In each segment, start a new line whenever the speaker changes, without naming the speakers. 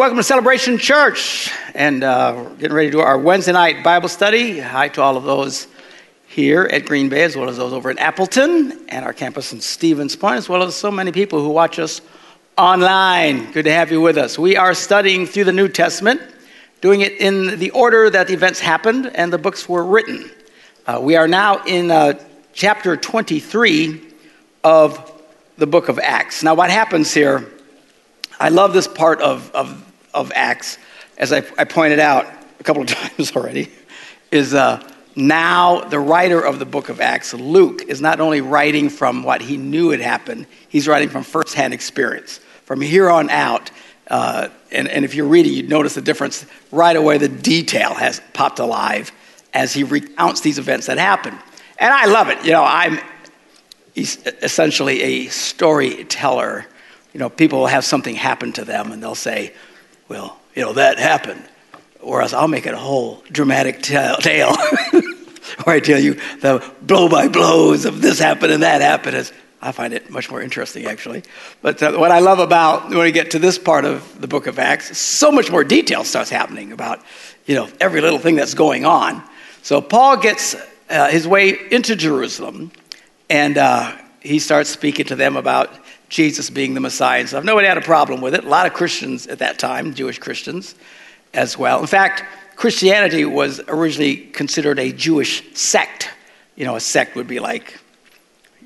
Welcome to Celebration Church. And uh, we're getting ready to do our Wednesday night Bible study. Hi to all of those here at Green Bay, as well as those over in Appleton and our campus in Stevens Point, as well as so many people who watch us online. Good to have you with us. We are studying through the New Testament, doing it in the order that the events happened and the books were written. Uh, we are now in uh, chapter 23 of the book of Acts. Now, what happens here I love this part of, of, of Acts, as I, I pointed out a couple of times already, is uh, now the writer of the book of Acts, Luke, is not only writing from what he knew had happened, he's writing from firsthand experience. From here on out, uh, and, and if you're reading, you'd notice the difference right away. The detail has popped alive as he recounts these events that happened. And I love it. You know, I'm essentially a storyteller you know, people will have something happen to them and they'll say, well, you know, that happened. Whereas I'll make it a whole dramatic tale where I tell you the blow by blows of this happened and that happened. Is, I find it much more interesting, actually. But uh, what I love about when we get to this part of the book of Acts, so much more detail starts happening about, you know, every little thing that's going on. So Paul gets uh, his way into Jerusalem, and uh, he starts speaking to them about Jesus being the Messiah and stuff. Nobody had a problem with it. A lot of Christians at that time, Jewish Christians as well. In fact, Christianity was originally considered a Jewish sect. You know, a sect would be like,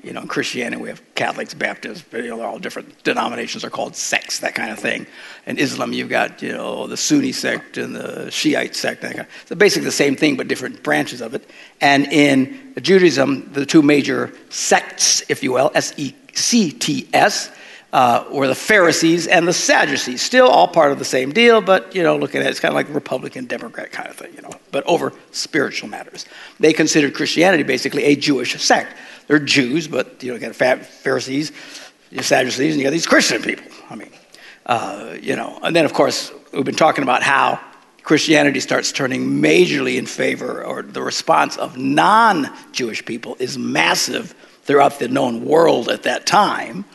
you know, in Christianity we have Catholics, Baptists, you know, all different denominations are called sects, that kind of thing. In Islam, you've got, you know, the Sunni sect and the Shiite sect. That kind of, so basically the same thing, but different branches of it. And in Judaism, the two major sects, if you will, S E CTS, uh, were the Pharisees and the Sadducees. Still all part of the same deal, but, you know, looking at it, it's kind of like Republican Democrat kind of thing, you know, but over spiritual matters. They considered Christianity basically a Jewish sect. They're Jews, but, you know, you got Pharisees, you Sadducees, and you got these Christian people. I mean, uh, you know, and then, of course, we've been talking about how Christianity starts turning majorly in favor, or the response of non Jewish people is massive throughout the known world at that time.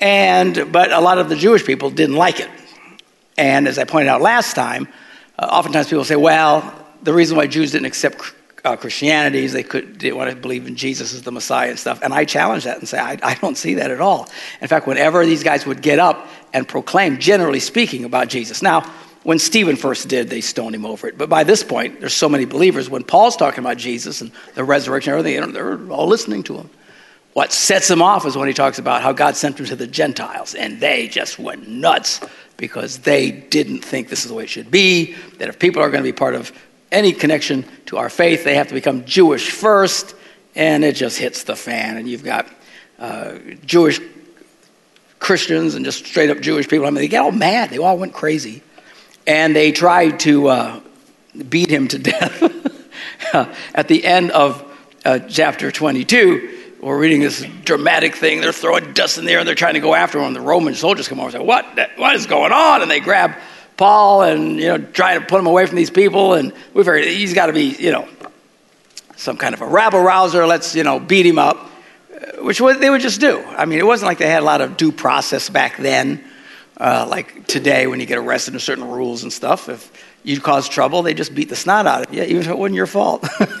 And, but a lot of the Jewish people didn't like it. And as I pointed out last time, uh, oftentimes people say, well, the reason why Jews didn't accept uh, Christianity is they could didn't want to believe in Jesus as the Messiah and stuff. And I challenge that and say, I, I don't see that at all. In fact, whenever these guys would get up and proclaim, generally speaking, about Jesus. Now, when Stephen first did, they stoned him over it. But by this point, there's so many believers. When Paul's talking about Jesus and the resurrection and everything, they're all listening to him. What sets him off is when he talks about how God sent him to the Gentiles, and they just went nuts because they didn't think this is the way it should be. That if people are going to be part of any connection to our faith, they have to become Jewish first, and it just hits the fan. And you've got uh, Jewish Christians and just straight up Jewish people. I mean, they get all mad. They all went crazy. And they tried to uh, beat him to death. At the end of uh, chapter 22, we're reading this dramatic thing. They're throwing dust in the air and they're trying to go after him. The Roman soldiers come over and say, What? What is going on? And they grab Paul and, you know, try to put him away from these people. And we figured he's got to be, you know, some kind of a rabble rouser. Let's, you know, beat him up, uh, which they would just do. I mean, it wasn't like they had a lot of due process back then, uh, like today when you get arrested under certain rules and stuff. If you cause trouble, they just beat the snot out of you, even if it wasn't your fault.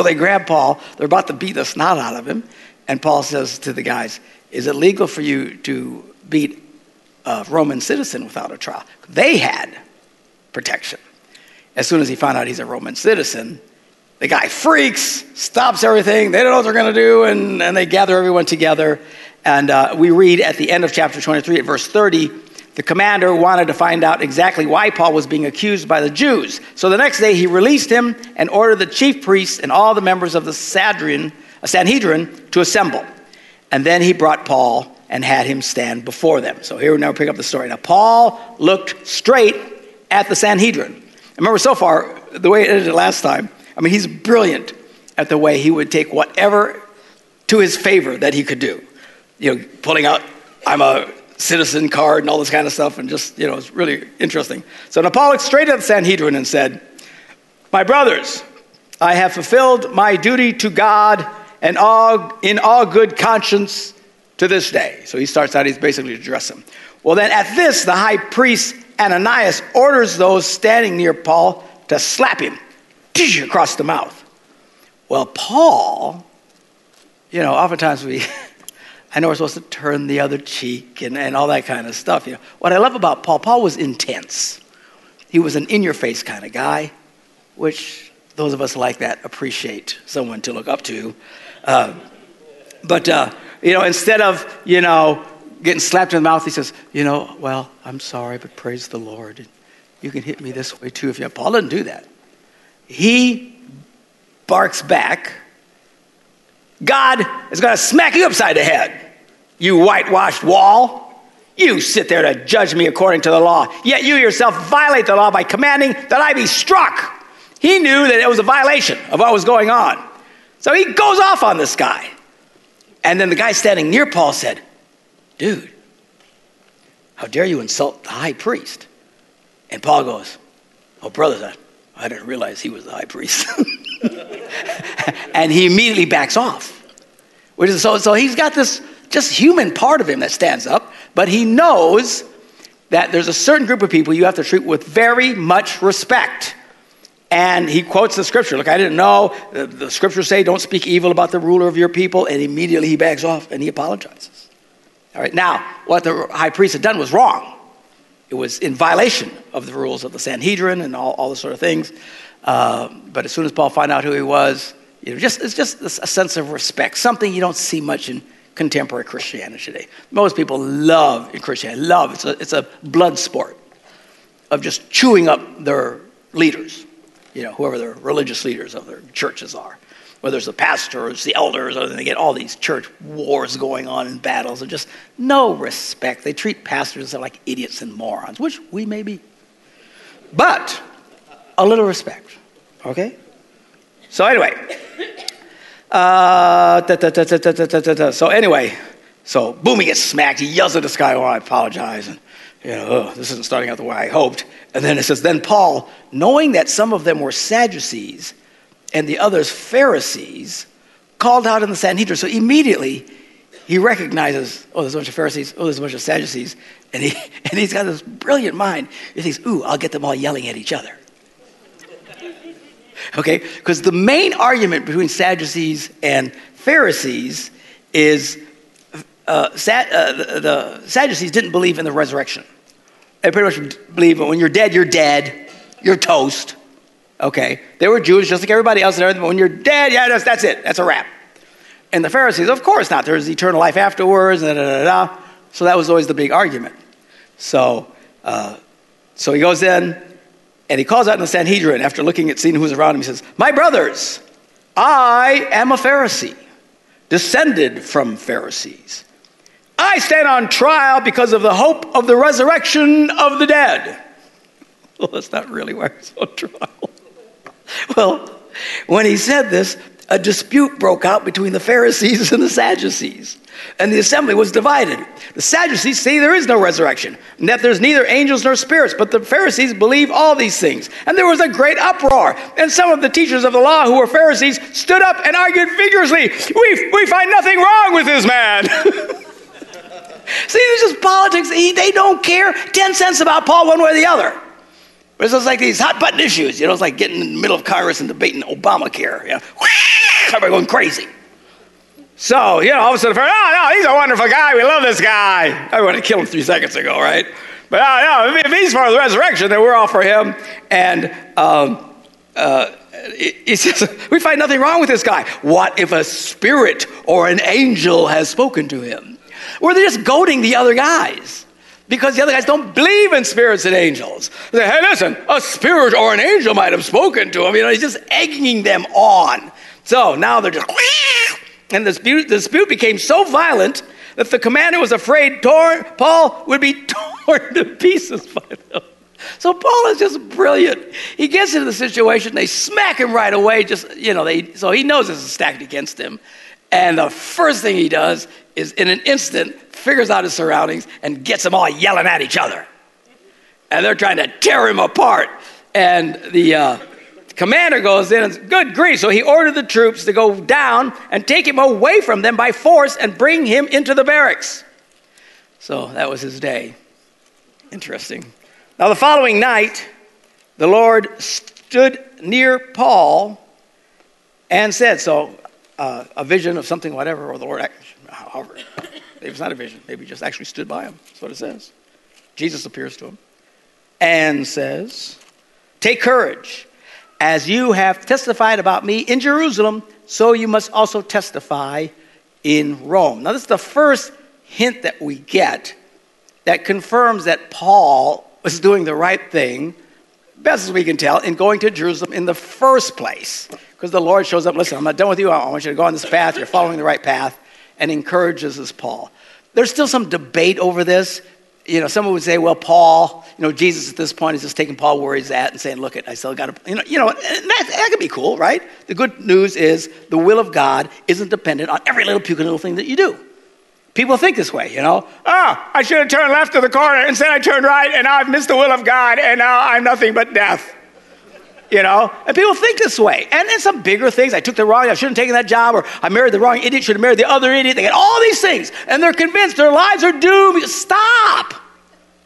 So they grab Paul. They're about to beat the snot out of him. And Paul says to the guys, Is it legal for you to beat a Roman citizen without a trial? They had protection. As soon as he found out he's a Roman citizen, the guy freaks, stops everything. They don't know what they're going to do, and, and they gather everyone together. And uh, we read at the end of chapter 23 at verse 30 the commander wanted to find out exactly why Paul was being accused by the Jews. So the next day he released him and ordered the chief priests and all the members of the Sanhedrin, uh, to assemble. And then he brought Paul and had him stand before them. So here we now pick up the story. Now Paul looked straight at the Sanhedrin. Remember so far the way it ended last time. I mean he's brilliant at the way he would take whatever to his favor that he could do. You know, pulling out I'm a citizen card and all this kind of stuff, and just, you know, it's really interesting. So looked straight at the Sanhedrin and said, My brothers, I have fulfilled my duty to God and all, in all good conscience to this day. So he starts out, he's basically addressing address them. Well, then at this, the high priest Ananias orders those standing near Paul to slap him across the mouth. Well, Paul, you know, oftentimes we, I know we're supposed to turn the other cheek and, and all that kind of stuff. You know, what I love about Paul, Paul was intense. He was an in your face kind of guy, which those of us like that appreciate someone to look up to. Uh, but, uh, you know, instead of, you know, getting slapped in the mouth, he says, you know, well, I'm sorry, but praise the Lord. You can hit me this way too if you have. Paul didn't do that. He barks back. God is going to smack you upside the head, you whitewashed wall. You sit there to judge me according to the law, yet you yourself violate the law by commanding that I be struck. He knew that it was a violation of what was going on. So he goes off on this guy. And then the guy standing near Paul said, Dude, how dare you insult the high priest? And Paul goes, Oh, brother, I, I didn't realize he was the high priest. and he immediately backs off. Which is, so, so he's got this just human part of him that stands up, but he knows that there's a certain group of people you have to treat with very much respect. And he quotes the scripture. Look, I didn't know. The, the scriptures say, don't speak evil about the ruler of your people. And immediately he backs off and he apologizes. All right, now, what the high priest had done was wrong. It was in violation of the rules of the Sanhedrin and all, all the sort of things. Uh, but as soon as Paul found out who he was, you know, just, it's just a sense of respect, something you don't see much in contemporary Christianity today. Most people love in Christianity, love. It's a, it's a blood sport of just chewing up their leaders, you know, whoever their religious leaders of their churches are. Whether it's the pastors, the elders, or they get all these church wars going on and battles, and just no respect. They treat pastors like idiots and morons, which we may be. But a little respect, okay? So, anyway, so anyway, so boom, he gets smacked. He yells at this guy, "Oh, I apologize." And you know, this isn't starting out the way I hoped. And then it says, then Paul, knowing that some of them were Sadducees and the others Pharisees, called out in the Sanhedrin. So immediately he recognizes, oh, there's a bunch of Pharisees, oh, there's a bunch of Sadducees, and he and he's got this brilliant mind. He thinks, ooh, I'll get them all yelling at each other. Okay? Because the main argument between Sadducees and Pharisees is uh, Sad, uh, the, the, Sadducees didn't believe in the resurrection. They pretty much believe when you're dead, you're dead, you're toast. Okay? They were Jews just like everybody else but when you're dead, yeah, that's, that's it. That's a wrap. And the Pharisees, of course not. There's eternal life afterwards, da, da, da, da. So that was always the big argument. So, uh, so he goes in, and he calls out in the Sanhedrin after looking at seeing who's around him. He says, My brothers, I am a Pharisee, descended from Pharisees. I stand on trial because of the hope of the resurrection of the dead. Well, that's not really why he's on trial. Well, when he said this, a dispute broke out between the Pharisees and the Sadducees, and the assembly was divided. The Sadducees say there is no resurrection, and that there's neither angels nor spirits, but the Pharisees believe all these things. And there was a great uproar, and some of the teachers of the law who were Pharisees stood up and argued vigorously, We, we find nothing wrong with this man. See, this is politics. They don't care 10 cents about Paul one way or the other. But it's just like these hot button issues. You know, it's like getting in the middle of Congress and debating Obamacare. You know, everybody going crazy. So, you know, all of a sudden, oh, no, he's a wonderful guy. We love this guy. I would have killed him three seconds ago, right? But oh, no, if he's for the resurrection, then we're all for him. And um, uh, he says, we find nothing wrong with this guy. What if a spirit or an angel has spoken to him? Or they're just goading the other guys because the other guys don't believe in spirits and angels. They say, hey, listen, a spirit or an angel might have spoken to him. You know, he's just egging them on. So now they're just, and the dispute, the dispute became so violent that the commander was afraid Paul would be torn to pieces by them. So Paul is just brilliant. He gets into the situation, they smack him right away, just, you know, they, so he knows this is stacked against him. And the first thing he does is, in an instant, figures out his surroundings and gets them all yelling at each other. And they're trying to tear him apart. And the uh, commander goes in and good grief. So he ordered the troops to go down and take him away from them by force and bring him into the barracks. So that was his day. Interesting. Now, the following night, the Lord stood near Paul and said, So, uh, a vision of something, whatever, or the Lord, however, maybe it's not a vision, maybe just actually stood by him. That's what it says. Jesus appears to him and says, Take courage. As you have testified about me in Jerusalem, so you must also testify in Rome. Now, this is the first hint that we get that confirms that Paul was doing the right thing, best as we can tell, in going to Jerusalem in the first place. Because the Lord shows up, listen, I'm not done with you. I want you to go on this path. You're following the right path, and encourages us, Paul. There's still some debate over this you know, someone would say, well, Paul, you know, Jesus at this point is just taking Paul where he's at and saying, look, I still got to, you know, you know that, that could be cool, right? The good news is the will of God isn't dependent on every little puke little thing that you do. People think this way, you know. Oh, I should have turned left to the corner. Instead, I turned right, and now I've missed the will of God, and now I'm nothing but death. You know, and people think this way. And then some bigger things. I took the wrong, I shouldn't have taken that job, or I married the wrong idiot, should have married the other idiot. They get all these things, and they're convinced their lives are doomed. Stop.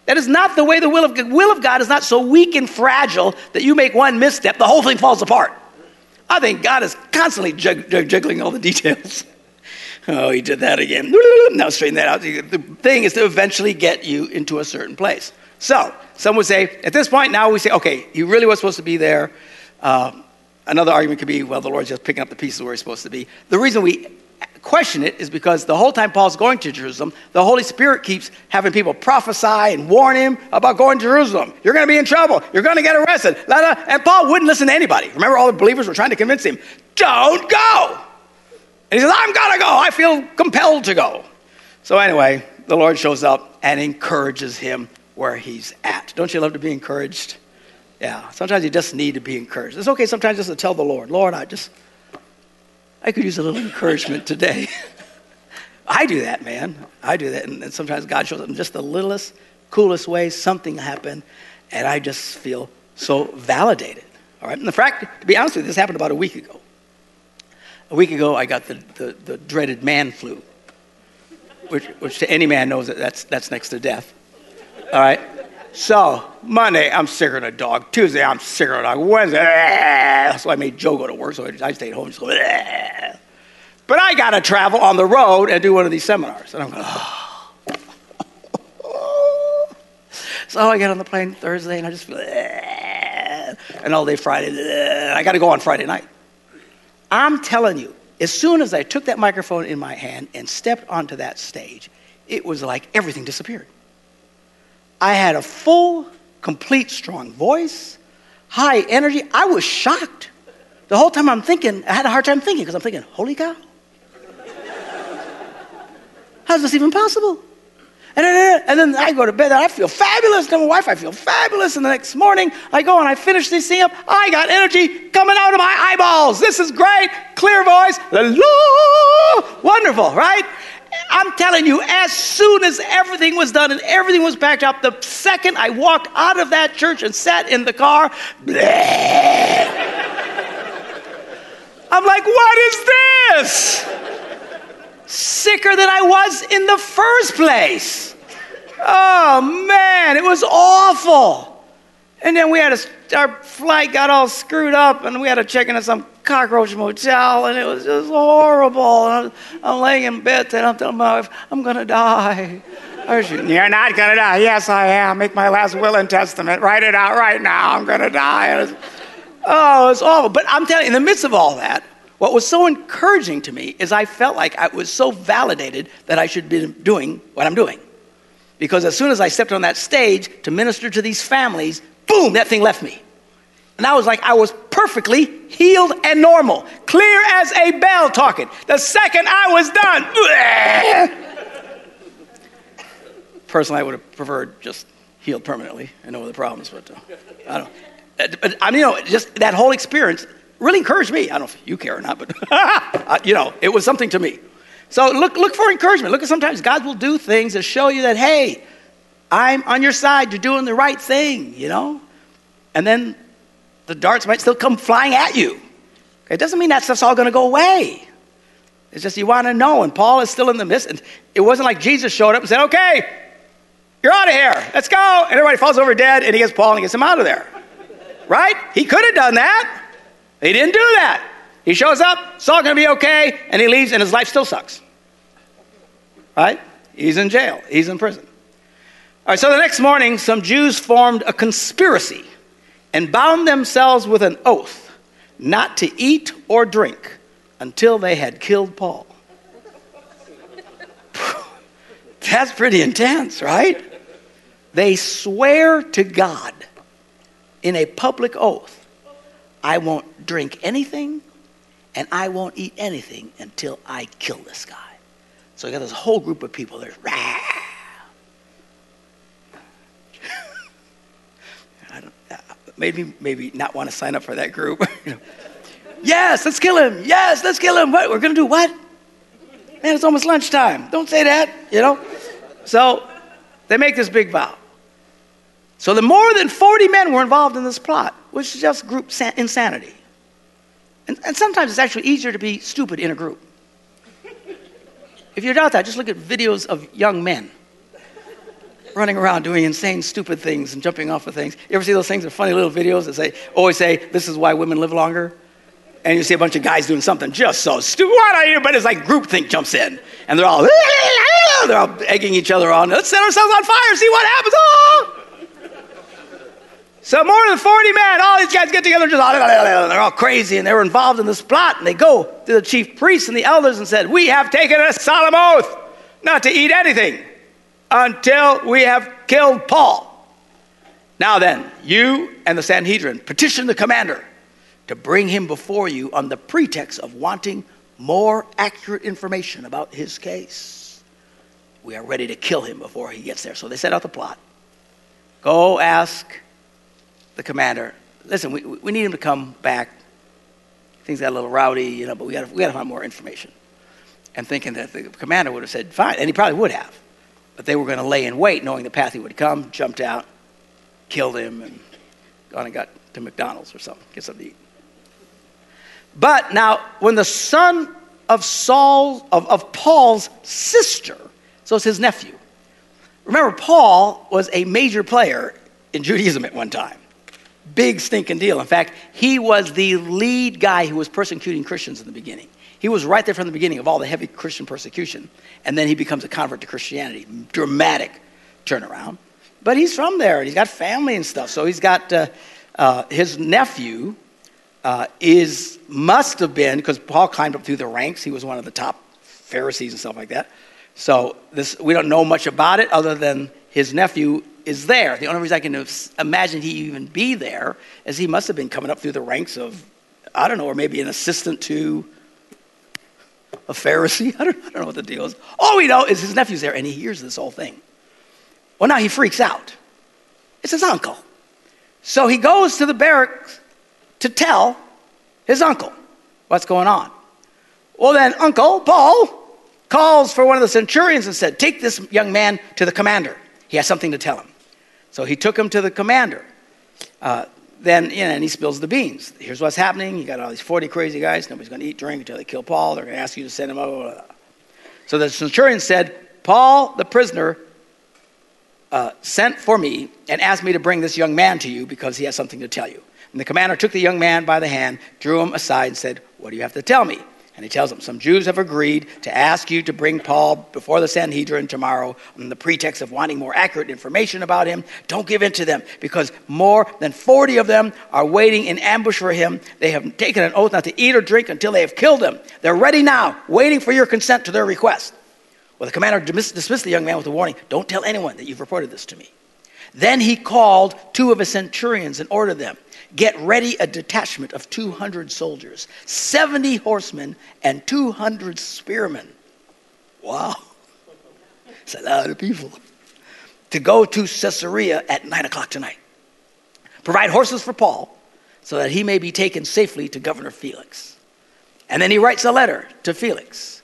That is not the way the will of God. Will of God is not so weak and fragile that you make one misstep, the whole thing falls apart. I think God is constantly jug- jug- juggling all the details. oh, he did that again. Now straighten that out. The thing is to eventually get you into a certain place. So, some would say, at this point, now we say, okay, he really was supposed to be there. Uh, another argument could be, well, the Lord's just picking up the pieces where he's supposed to be. The reason we question it is because the whole time Paul's going to Jerusalem, the Holy Spirit keeps having people prophesy and warn him about going to Jerusalem. You're going to be in trouble. You're going to get arrested. And Paul wouldn't listen to anybody. Remember, all the believers were trying to convince him, don't go. And he says, I'm going to go. I feel compelled to go. So, anyway, the Lord shows up and encourages him where he's at. Don't you love to be encouraged? Yeah, sometimes you just need to be encouraged. It's okay sometimes just to tell the Lord, Lord, I just I could use a little encouragement today. I do that, man. I do that. And, and, sometimes God shows up in just the littlest, coolest way. Something happened, and I just feel so validated. All right. And the fact, to be honest with you, this happened about a week ago. A week ago, I got the, the, the dreaded man flu, which, which to any man knows that that's, that's next to death. All right. So Monday, I'm sicker than a dog. Tuesday, I'm sicker than a dog. Wednesday, so I made Joe go to work, so I stayed home. But I got to travel on the road and do one of these seminars. And I'm going, oh. so I get on the plane Thursday, and I just feel, and all day Friday, I got to go on Friday night. I'm telling you, as soon as I took that microphone in my hand and stepped onto that stage, it was like everything disappeared. I had a full, complete, strong voice, high energy. I was shocked. The whole time I'm thinking, I had a hard time thinking because I'm thinking, holy cow. How's this even possible? And then, I go to bed and I feel fabulous. Tell my wife, I feel fabulous. And the next morning, I go and I finish this thing up. I got energy coming out of my eyeballs. This is great. Clear voice. Wonderful, right? I'm telling you, as soon as everything was done and everything was packed up, the second I walked out of that church and sat in the car, I'm like, what is this? Sicker than I was in the first place. Oh man, it was awful. And then we had a, our flight got all screwed up, and we had to check into some cockroach motel, and it was just horrible. And I'm, I'm laying in bed, and I'm telling my wife, I'm going to die. You're not going to die. Yes, I am. Make my last will and testament. Write it out right now. I'm going to die. Oh, it's awful. But I'm telling you, in the midst of all that, what was so encouraging to me is I felt like I was so validated that I should be doing what I'm doing. Because as soon as I stepped on that stage to minister to these families, boom, that thing left me. And I was like, I was perfectly healed and normal, clear as a bell talking. The second I was done, personally, I would have preferred just healed permanently and no other problems, but uh, I don't. But I mean, you know, just that whole experience really encouraged me. I don't know if you care or not, but uh, you know, it was something to me. So look, look for encouragement. Look at sometimes God will do things that show you that, hey, I'm on your side. You're doing the right thing, you know? And then the darts might still come flying at you. It doesn't mean that stuff's all going to go away. It's just you want to know. And Paul is still in the midst. It wasn't like Jesus showed up and said, okay, you're out of here. let's go. And everybody falls over dead, and he gets Paul and he gets him out of there. Right? He could have done that. He didn't do that. He shows up, it's all going to be okay, and he leaves, and his life still sucks. Right? He's in jail, he's in prison. All right, so the next morning, some Jews formed a conspiracy and bound themselves with an oath not to eat or drink until they had killed Paul. That's pretty intense, right? They swear to God in a public oath I won't drink anything and I won't eat anything until I kill this guy. So you got this whole group of people. There's rah. Maybe maybe not want to sign up for that group. yes, let's kill him. Yes, let's kill him. What we're gonna do? What? Man, it's almost lunchtime. Don't say that. You know. So they make this big vow. So the more than 40 men were involved in this plot, which is just group insanity. And, and sometimes it's actually easier to be stupid in a group. If you doubt that, just look at videos of young men running around doing insane, stupid things and jumping off of things. You ever see those things? They're funny little videos that say, always say, this is why women live longer. And you see a bunch of guys doing something just so stupid. What are you? But it's like groupthink jumps in. And they're all, they're all egging each other on. Let's set ourselves on fire, see what happens. Oh! So more than 40 men, all these guys get together, just they're all crazy, and they were involved in this plot. And they go to the chief priests and the elders and said, "We have taken a solemn oath not to eat anything until we have killed Paul." Now then, you and the Sanhedrin petition the commander to bring him before you on the pretext of wanting more accurate information about his case. We are ready to kill him before he gets there. So they set out the plot. Go ask the commander, listen, we, we need him to come back. Things got a little rowdy, you know, but we got we to find more information. And thinking that the commander would have said, fine, and he probably would have. But they were going to lay in wait, knowing the path he would come, jumped out, killed him, and gone and got to McDonald's or something, get something to eat. But now, when the son of Saul, of, of Paul's sister, so it's his nephew. Remember, Paul was a major player in Judaism at one time. Big stinking deal. In fact, he was the lead guy who was persecuting Christians in the beginning. He was right there from the beginning of all the heavy Christian persecution. And then he becomes a convert to Christianity. Dramatic turnaround. But he's from there and he's got family and stuff. So he's got uh, uh, his nephew uh, is must have been because Paul climbed up through the ranks. He was one of the top Pharisees and stuff like that. So this we don't know much about it other than his nephew is there. The only reason I can imagine he even be there is he must have been coming up through the ranks of, I don't know, or maybe an assistant to a Pharisee. I don't, I don't know what the deal is. All we know is his nephew's there and he hears this whole thing. Well, now he freaks out. It's his uncle. So he goes to the barracks to tell his uncle what's going on. Well, then, Uncle Paul calls for one of the centurions and said, Take this young man to the commander. He has something to tell him. So he took him to the commander. Uh, then, you know, and he spills the beans. Here's what's happening. You got all these 40 crazy guys. Nobody's going to eat, drink until they kill Paul. They're going to ask you to send him over. So the centurion said, Paul, the prisoner, uh, sent for me and asked me to bring this young man to you because he has something to tell you. And the commander took the young man by the hand, drew him aside, and said, What do you have to tell me? And he tells them, Some Jews have agreed to ask you to bring Paul before the Sanhedrin tomorrow on the pretext of wanting more accurate information about him. Don't give in to them because more than 40 of them are waiting in ambush for him. They have taken an oath not to eat or drink until they have killed him. They're ready now, waiting for your consent to their request. Well, the commander dismissed the young man with a warning Don't tell anyone that you've reported this to me. Then he called two of his centurions and ordered them get ready a detachment of 200 soldiers, 70 horsemen, and 200 spearmen. Wow. It's a lot of people. To go to Caesarea at 9 o'clock tonight. Provide horses for Paul so that he may be taken safely to Governor Felix. And then he writes a letter to Felix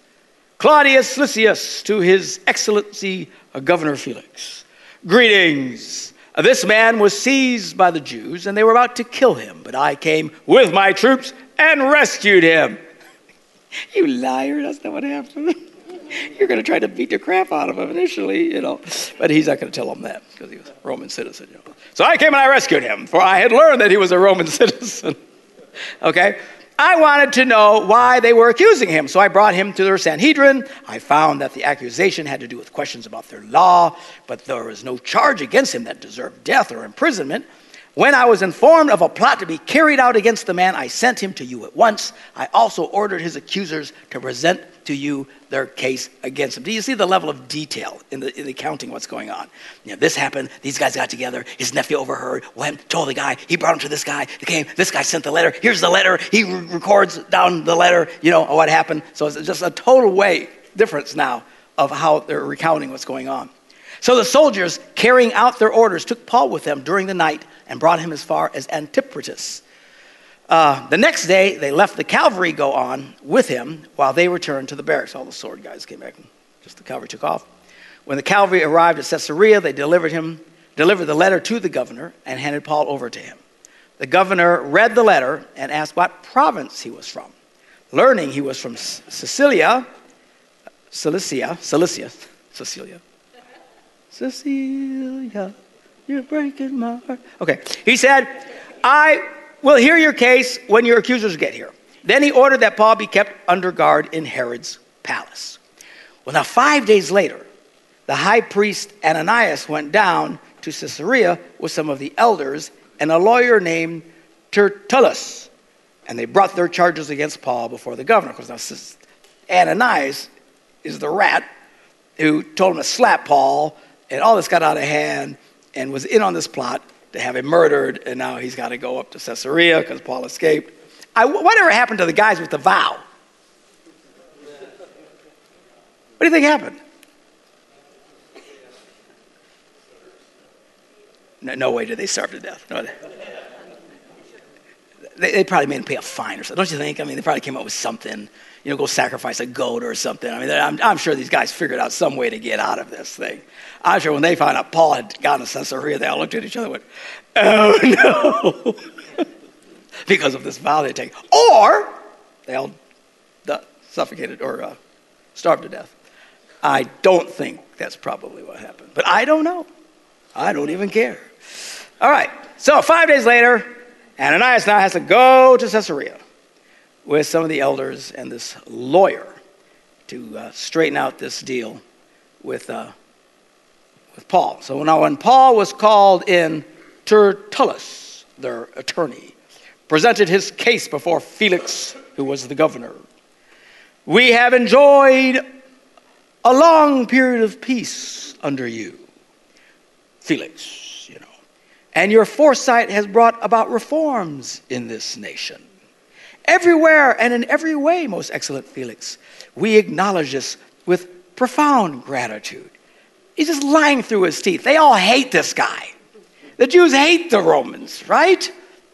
Claudius Lysias to His Excellency uh, Governor Felix. Greetings. Uh, this man was seized by the Jews, and they were about to kill him, but I came with my troops and rescued him. you liar, that's not what happened. You're going to try to beat the crap out of him initially, you know. But he's not going to tell them that because he was a Roman citizen, you know. So I came and I rescued him, for I had learned that he was a Roman citizen. okay? I wanted to know why they were accusing him, so I brought him to their Sanhedrin. I found that the accusation had to do with questions about their law, but there was no charge against him that deserved death or imprisonment. When I was informed of a plot to be carried out against the man, I sent him to you at once. I also ordered his accusers to present to you their case against him. Do you see the level of detail in the, in the accounting what's going on? You know, this happened, these guys got together, his nephew overheard, went, told the guy, he brought him to this guy, he came, this guy sent the letter, here's the letter, he re- records down the letter, you know, what happened. So it's just a total way difference now of how they're recounting what's going on. So the soldiers, carrying out their orders, took Paul with them during the night and brought him as far as Antipatris. Uh, the next day, they left the cavalry go on with him while they returned to the barracks. All the sword guys came back, just the cavalry took off. When the cavalry arrived at Caesarea, they delivered him, delivered the letter to the governor, and handed Paul over to him. The governor read the letter and asked what province he was from. Learning he was from Sicilia, Cilicia, Cilicia, Cecilia, Cecilia. You're breaking my heart. Okay. He said, I will hear your case when your accusers get here. Then he ordered that Paul be kept under guard in Herod's palace. Well, now, five days later, the high priest Ananias went down to Caesarea with some of the elders and a lawyer named Tertullus. And they brought their charges against Paul before the governor. Because now Ananias is the rat who told him to slap Paul, and all this got out of hand and was in on this plot to have him murdered, and now he's got to go up to Caesarea because Paul escaped. I, whatever happened to the guys with the vow? What do you think happened? No, no way did they starve to death. No, they, they, probably made him pay a fine or something, don't you think? I mean, they probably came up with something, you know, go sacrifice a goat or something. I mean, I'm, I'm sure these guys figured out some way to get out of this thing. I'm sure when they found out Paul had gotten to Caesarea, they all looked at each other and went, oh no, because of this vow they take. Or they all suffocated or uh, starved to death. I don't think that's probably what happened, but I don't know. I don't even care. All right, so five days later, Ananias now has to go to Caesarea with some of the elders and this lawyer to uh, straighten out this deal with uh, with Paul. So now, when Paul was called in, Tertullus, their attorney, presented his case before Felix, who was the governor. We have enjoyed a long period of peace under you, Felix, you know, and your foresight has brought about reforms in this nation. Everywhere and in every way, most excellent Felix, we acknowledge this with profound gratitude. He's just lying through his teeth. They all hate this guy. The Jews hate the Romans, right?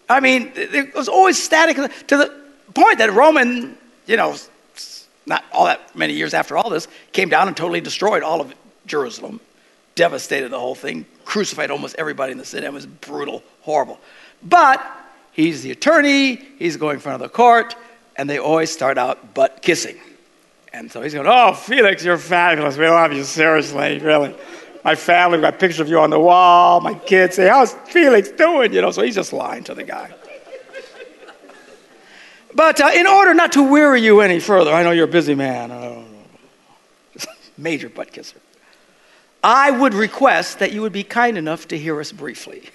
I mean, it was always static to the point that Roman, you know, not all that many years after all this, came down and totally destroyed all of Jerusalem, devastated the whole thing, crucified almost everybody in the city. It was brutal, horrible. But he's the attorney, he's going in front of the court, and they always start out butt kissing. And so he's going, Oh, Felix, you're fabulous. We love you, seriously, really. My family, got pictures of you on the wall. My kids say, How's Felix doing? You know, so he's just lying to the guy. But uh, in order not to weary you any further, I know you're a busy man. Major butt kisser. I would request that you would be kind enough to hear us briefly.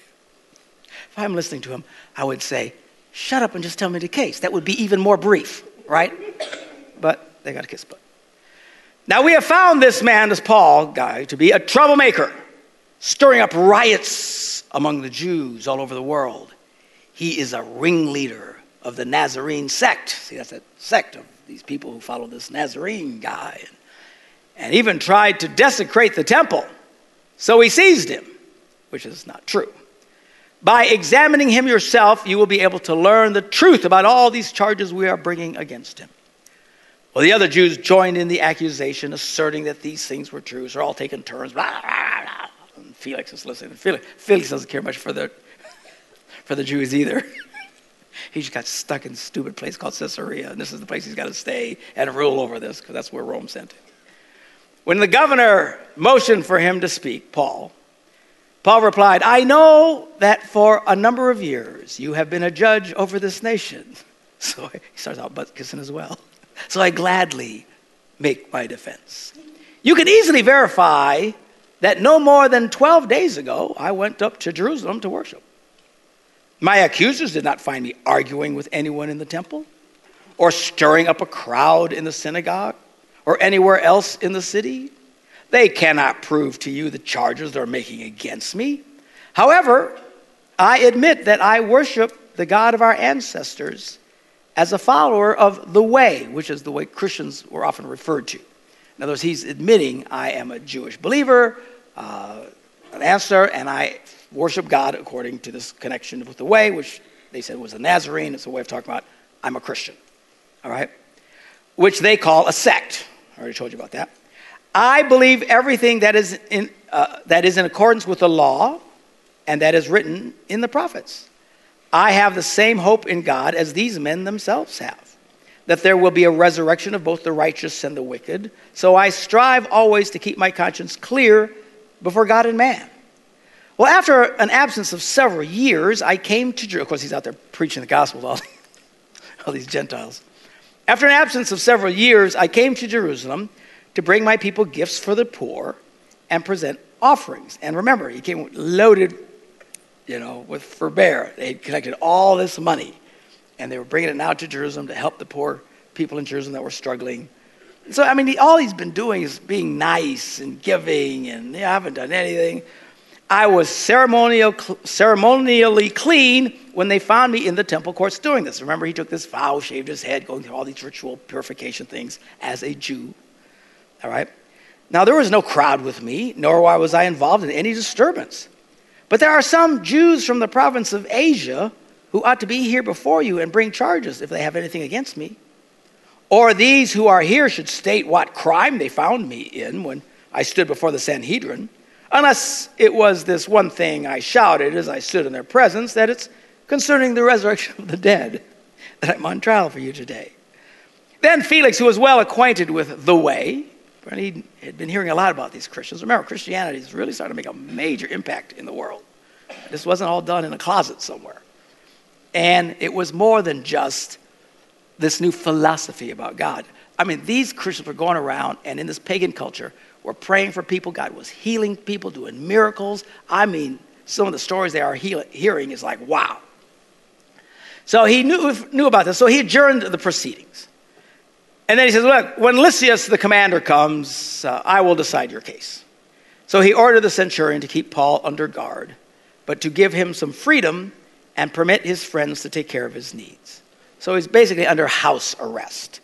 If I'm listening to him, I would say, Shut up and just tell me the case. That would be even more brief, right? But they got a kiss butt. Now we have found this man, this Paul guy, to be a troublemaker, stirring up riots among the Jews all over the world. He is a ringleader of the Nazarene sect. See, that's a sect of these people who follow this Nazarene guy. And, and even tried to desecrate the temple. So we seized him, which is not true. By examining him yourself, you will be able to learn the truth about all these charges we are bringing against him. Well, the other Jews joined in the accusation, asserting that these things were true. So they're all taking turns. Blah, blah, blah. And Felix is listening. Felix, Felix doesn't care much for the, for the Jews either. he just got stuck in a stupid place called Caesarea, and this is the place he's got to stay and rule over this, because that's where Rome sent him. When the governor motioned for him to speak, Paul, Paul replied, I know that for a number of years you have been a judge over this nation. So he starts out butt kissing as well. So I gladly make my defense. You can easily verify that no more than 12 days ago I went up to Jerusalem to worship. My accusers did not find me arguing with anyone in the temple or stirring up a crowd in the synagogue or anywhere else in the city. They cannot prove to you the charges they're making against me. However, I admit that I worship the God of our ancestors as a follower of the way, which is the way Christians were often referred to. In other words, he's admitting I am a Jewish believer, uh, an answer, and I worship God according to this connection with the way, which they said was a Nazarene. It's a way of talking about I'm a Christian. All right? Which they call a sect. I already told you about that. I believe everything that is in, uh, that is in accordance with the law and that is written in the prophets. I have the same hope in God as these men themselves have that there will be a resurrection of both the righteous and the wicked. So I strive always to keep my conscience clear before God and man. Well, after an absence of several years, I came to Jerusalem. Of course, he's out there preaching the gospel to all, all these Gentiles. After an absence of several years, I came to Jerusalem to bring my people gifts for the poor and present offerings. And remember, he came loaded, you know, with for bear. They collected all this money, and they were bringing it now to Jerusalem to help the poor people in Jerusalem that were struggling. So, I mean, all he's been doing is being nice and giving, and yeah, I haven't done anything. I was ceremonial, ceremonially clean when they found me in the temple courts doing this. Remember, he took this vow, shaved his head, going through all these ritual purification things as a Jew. All right? Now, there was no crowd with me, nor was I involved in any disturbance. But there are some Jews from the province of Asia who ought to be here before you and bring charges if they have anything against me. Or these who are here should state what crime they found me in when I stood before the Sanhedrin, unless it was this one thing I shouted as I stood in their presence that it's concerning the resurrection of the dead that I'm on trial for you today. Then Felix, who was well acquainted with the way, he had been hearing a lot about these Christians. Remember, Christianity is really starting to make a major impact in the world. This wasn't all done in a closet somewhere. And it was more than just this new philosophy about God. I mean, these Christians were going around and in this pagan culture were praying for people. God was healing people, doing miracles. I mean, some of the stories they are hearing is like, wow. So he knew, knew about this. So he adjourned the proceedings. And then he says, Look, when Lysias the commander comes, uh, I will decide your case. So he ordered the centurion to keep Paul under guard, but to give him some freedom and permit his friends to take care of his needs. So he's basically under house arrest.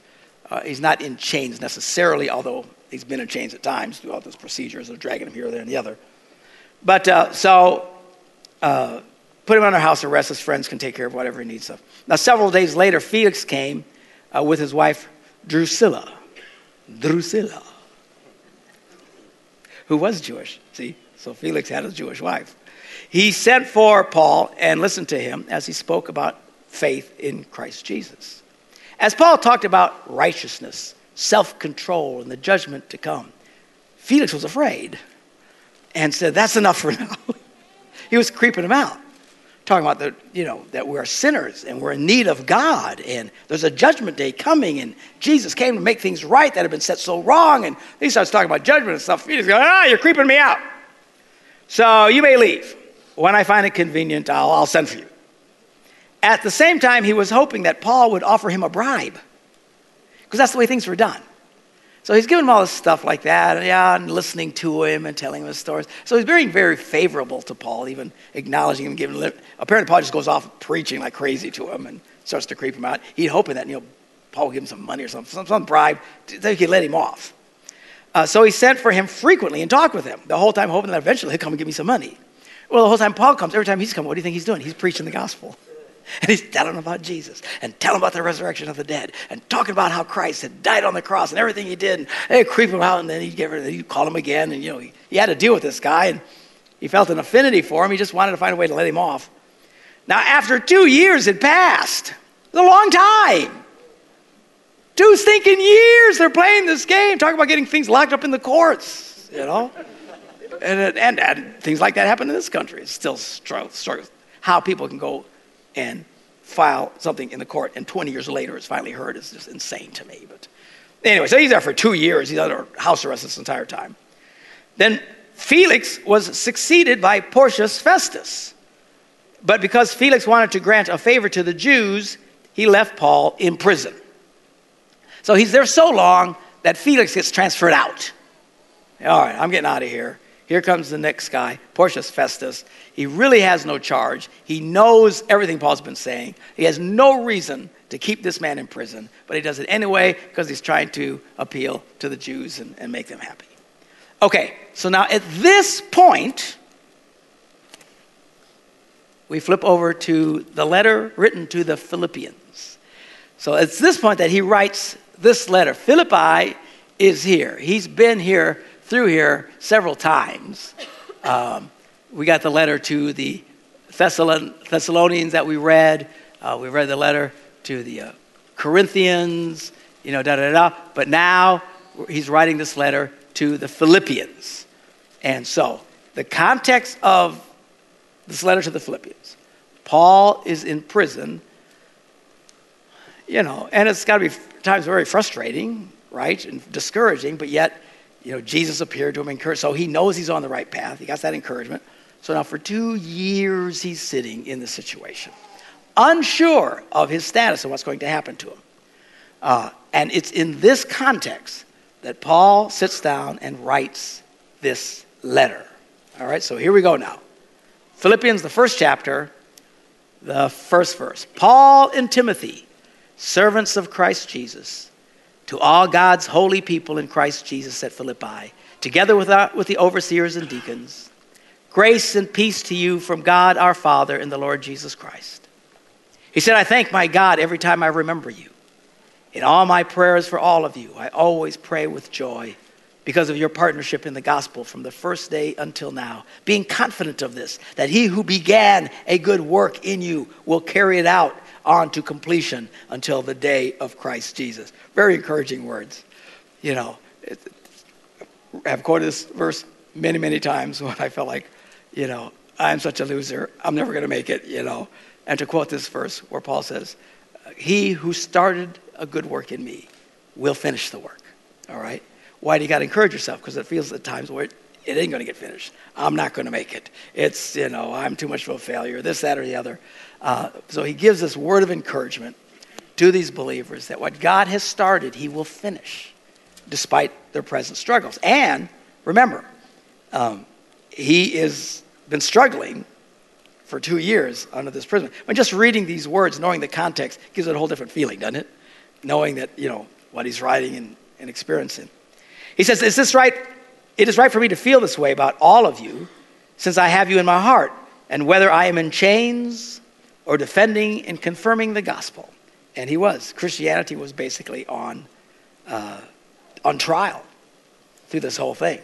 Uh, he's not in chains necessarily, although he's been in chains at times throughout this procedure, so dragging him here, there, and the other. But uh, so uh, put him under house arrest. His friends can take care of whatever he needs of. Now, several days later, Felix came uh, with his wife Drusilla. Drusilla. Who was Jewish. See? So Felix had a Jewish wife. He sent for Paul and listened to him as he spoke about faith in Christ Jesus. As Paul talked about righteousness, self control, and the judgment to come, Felix was afraid and said, That's enough for now. he was creeping him out talking about the, you know, that we're sinners and we're in need of God and there's a judgment day coming and Jesus came to make things right that have been set so wrong. And he starts talking about judgment and stuff. He's going, ah, you're creeping me out. So you may leave. When I find it convenient, I'll, I'll send for you. At the same time, he was hoping that Paul would offer him a bribe because that's the way things were done. So he's giving him all this stuff like that, and yeah, and listening to him and telling him his stories. So he's being very favorable to Paul, even acknowledging him, giving him. Apparently, Paul just goes off preaching like crazy to him and starts to creep him out. He's hoping that you know Paul will give him some money or something, some, some bribe, that he could let him off. Uh, so he sent for him frequently and talked with him the whole time, hoping that eventually he'll come and give me some money. Well, the whole time Paul comes, every time he's coming, what do you think he's doing? He's preaching the gospel. And he's telling about Jesus and telling about the resurrection of the dead and talking about how Christ had died on the cross and everything he did. And they'd creep him out and then he'd get He'd call him again. And, you know, he, he had to deal with this guy and he felt an affinity for him. He just wanted to find a way to let him off. Now, after two years had passed, it's a long time. Two stinking years they're playing this game, talking about getting things locked up in the courts, you know? And, and, and things like that happen in this country. It's still struggle, struggle. How people can go and file something in the court and 20 years later it's finally heard is just insane to me. But anyway, so he's there for two years. He's under house arrest this entire time. Then Felix was succeeded by Porcius Festus. But because Felix wanted to grant a favor to the Jews, he left Paul in prison. So he's there so long that Felix gets transferred out. All right, I'm getting out of here. Here comes the next guy, Porcius Festus. He really has no charge. He knows everything Paul's been saying. He has no reason to keep this man in prison, but he does it anyway because he's trying to appeal to the Jews and, and make them happy. Okay, so now at this point, we flip over to the letter written to the Philippians. So it's this point that he writes this letter. Philippi is here. He's been here, through here, several times. Um, we got the letter to the Thessalonians that we read. Uh, we read the letter to the uh, Corinthians, you know, da da da. But now he's writing this letter to the Philippians. And so, the context of this letter to the Philippians Paul is in prison, you know, and it's got to be times very frustrating, right? And discouraging, but yet, you know, Jesus appeared to him, encouraged. So he knows he's on the right path. He got that encouragement. So now for two years, he's sitting in this situation, unsure of his status and what's going to happen to him. Uh, and it's in this context that Paul sits down and writes this letter. All right, so here we go now. Philippians, the first chapter, the first verse. Paul and Timothy, servants of Christ Jesus, to all God's holy people in Christ Jesus at Philippi, together with, our, with the overseers and deacons, grace and peace to you from God our Father and the Lord Jesus Christ. He said, I thank my God every time I remember you. In all my prayers for all of you, I always pray with joy because of your partnership in the gospel from the first day until now, being confident of this, that he who began a good work in you will carry it out on to completion until the day of Christ Jesus. Very encouraging words. You know, I've quoted this verse many, many times when I felt like, you know, I'm such a loser, I'm never going to make it, you know. And to quote this verse where Paul says, He who started a good work in me will finish the work. All right? Why do you got to encourage yourself? Because it feels at times where it, it ain't going to get finished. I'm not going to make it. It's, you know, I'm too much of a failure, this, that, or the other. Uh, so he gives this word of encouragement to these believers that what God has started, he will finish despite their present struggles. And remember, um, he has been struggling for two years under this prison. But just reading these words, knowing the context, gives it a whole different feeling, doesn't it? Knowing that, you know, what he's writing and, and experiencing. He says, Is this right? It is right for me to feel this way about all of you, since I have you in my heart, and whether I am in chains or defending and confirming the gospel. And he was. Christianity was basically on, uh, on trial through this whole thing.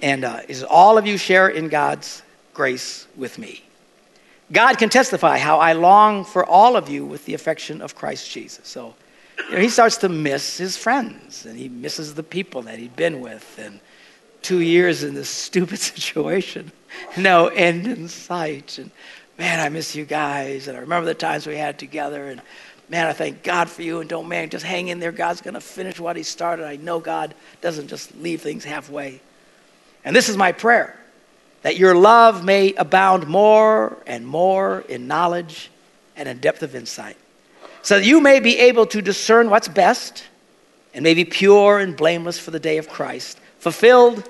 And uh, is all of you share in God's grace with me. God can testify how I long for all of you with the affection of Christ Jesus. So you know, he starts to miss his friends and he misses the people that he'd been with. And two years in this stupid situation, no end in sight. And man, I miss you guys. And I remember the times we had together. And man, I thank God for you. And don't, man, just hang in there. God's going to finish what he started. I know God doesn't just leave things halfway. And this is my prayer that your love may abound more and more in knowledge and in depth of insight so that you may be able to discern what's best and may be pure and blameless for the day of Christ, fulfilled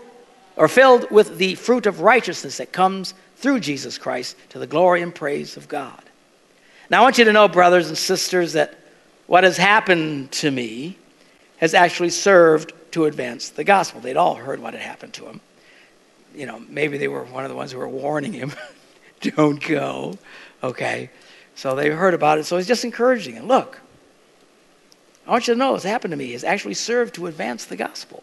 or filled with the fruit of righteousness that comes through Jesus Christ to the glory and praise of God. Now, I want you to know, brothers and sisters, that what has happened to me has actually served to advance the gospel. They'd all heard what had happened to him. You know, maybe they were one of the ones who were warning him, don't go, okay? So they heard about it. So he's just encouraging them. Look, I want you to know what's happened to me has actually served to advance the gospel.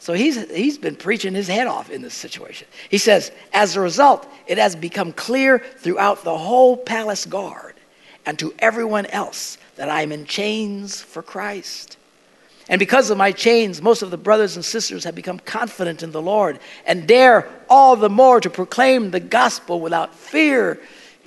So he's, he's been preaching his head off in this situation. He says, as a result, it has become clear throughout the whole palace guard and to everyone else that I am in chains for Christ. And because of my chains, most of the brothers and sisters have become confident in the Lord and dare all the more to proclaim the gospel without fear.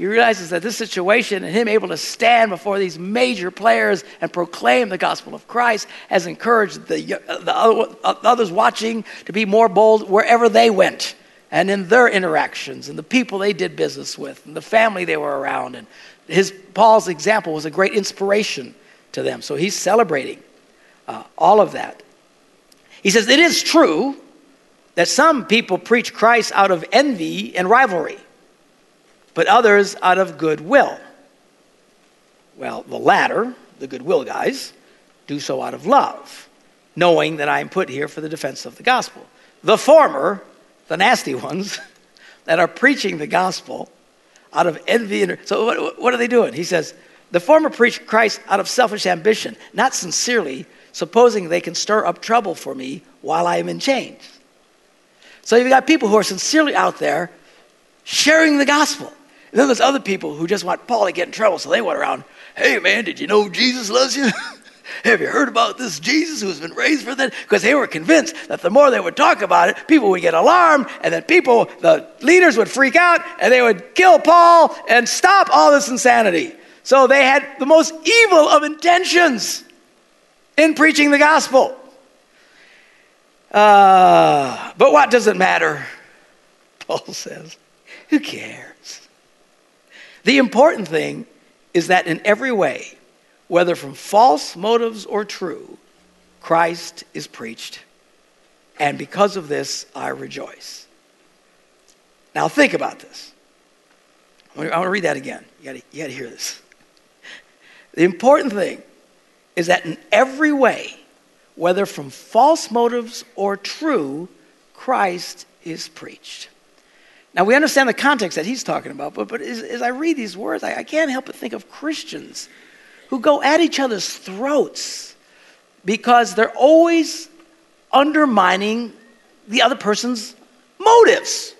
He realizes that this situation and him able to stand before these major players and proclaim the gospel of Christ has encouraged the, the others watching to be more bold wherever they went and in their interactions and the people they did business with and the family they were around. And his Paul's example was a great inspiration to them. So he's celebrating uh, all of that. He says, It is true that some people preach Christ out of envy and rivalry, but others out of goodwill. Well, the latter, the goodwill guys, do so out of love, knowing that I am put here for the defense of the gospel. The former, the nasty ones, that are preaching the gospel out of envy and so what, what are they doing? He says, the former preach Christ out of selfish ambition, not sincerely, supposing they can stir up trouble for me while I am in chains. So you've got people who are sincerely out there sharing the gospel. And then there's other people who just want Paul to get in trouble, so they went around, hey man, did you know Jesus loves you? Have you heard about this Jesus who's been raised from the dead? Because they were convinced that the more they would talk about it, people would get alarmed, and then people, the leaders would freak out, and they would kill Paul and stop all this insanity. So they had the most evil of intentions in preaching the gospel. Uh, but what does it matter? Paul says, who cares? The important thing is that in every way, whether from false motives or true, Christ is preached. And because of this, I rejoice. Now, think about this. I want to read that again. You got to hear this. The important thing is that in every way, whether from false motives or true, Christ is preached. Now, we understand the context that he's talking about, but, but as, as I read these words, I, I can't help but think of Christians who go at each other's throats because they're always undermining the other person's motives.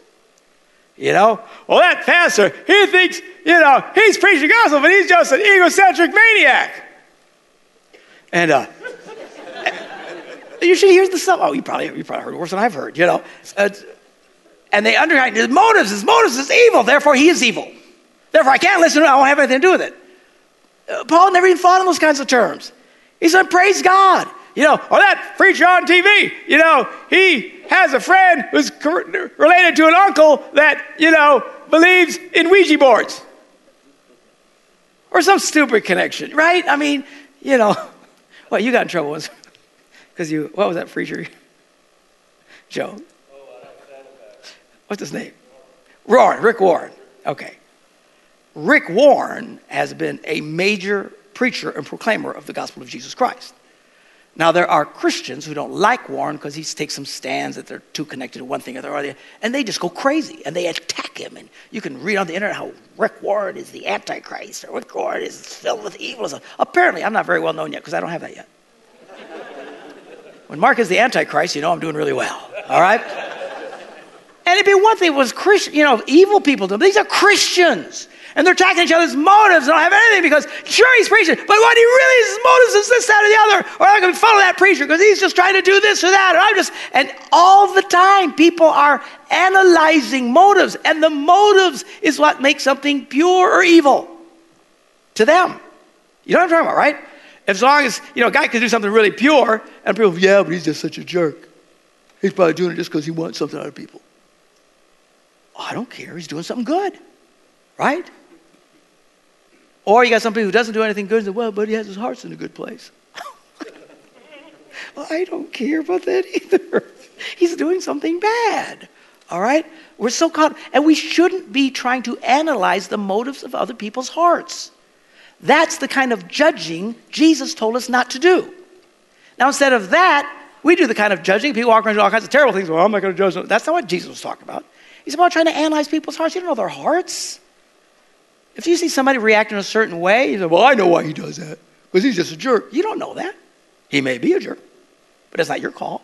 You know, well, that pastor, he thinks, you know, he's preaching gospel, but he's just an egocentric maniac. And uh, you should hear the stuff. Oh, you probably you probably heard worse than I've heard. You know, uh, and they undermine his motives. His motives is evil. Therefore, he is evil. Therefore, I can't listen to him. I won't have anything to do with it. Uh, Paul never even thought in those kinds of terms. He said, "Praise God." You know, or that preacher on TV. You know, he has a friend who's related to an uncle that you know believes in Ouija boards, or some stupid connection, right? I mean, you know. Well, you got in trouble once because you, what was that preacher? Joe. What's his name? Warren, Rick Warren. Okay. Rick Warren has been a major preacher and proclaimer of the gospel of Jesus Christ. Now, there are Christians who don't like Warren because he takes some stands that they're too connected to one thing or the other, and they just go crazy and they attack him. And you can read on the internet how Rick Warren is the Antichrist or Rick Warren is filled with evil. Apparently, I'm not very well known yet because I don't have that yet. When Mark is the Antichrist, you know I'm doing really well. All right? And it'd be one thing was Christian, you know, evil people do. These are Christians and they're attacking each other's motives. and don't have anything because sure he's preaching, but what he really is, his motives is this, that, or the other. Or I'm going to follow that preacher because he's just trying to do this or that. And I'm just, and all the time people are analyzing motives, and the motives is what makes something pure or evil to them. You know what I'm talking about, right? As long as, you know, a guy could do something really pure, and people, yeah, but he's just such a jerk. He's probably doing it just because he wants something out of people. Oh, I don't care. He's doing something good, right? Or you got somebody who doesn't do anything good and well, but he has his heart's in a good place. well, I don't care about that either. He's doing something bad. All right? We're so caught, and we shouldn't be trying to analyze the motives of other people's hearts. That's the kind of judging Jesus told us not to do. Now, instead of that, we do the kind of judging. People walk around doing all kinds of terrible things. Well, I'm not going to judge them. That's not what Jesus was talking about. He's about trying to analyze people's hearts. You don't know their hearts. If you see somebody reacting in a certain way, you say, Well, I know why he does that. Because he's just a jerk. You don't know that. He may be a jerk, but it's not your call.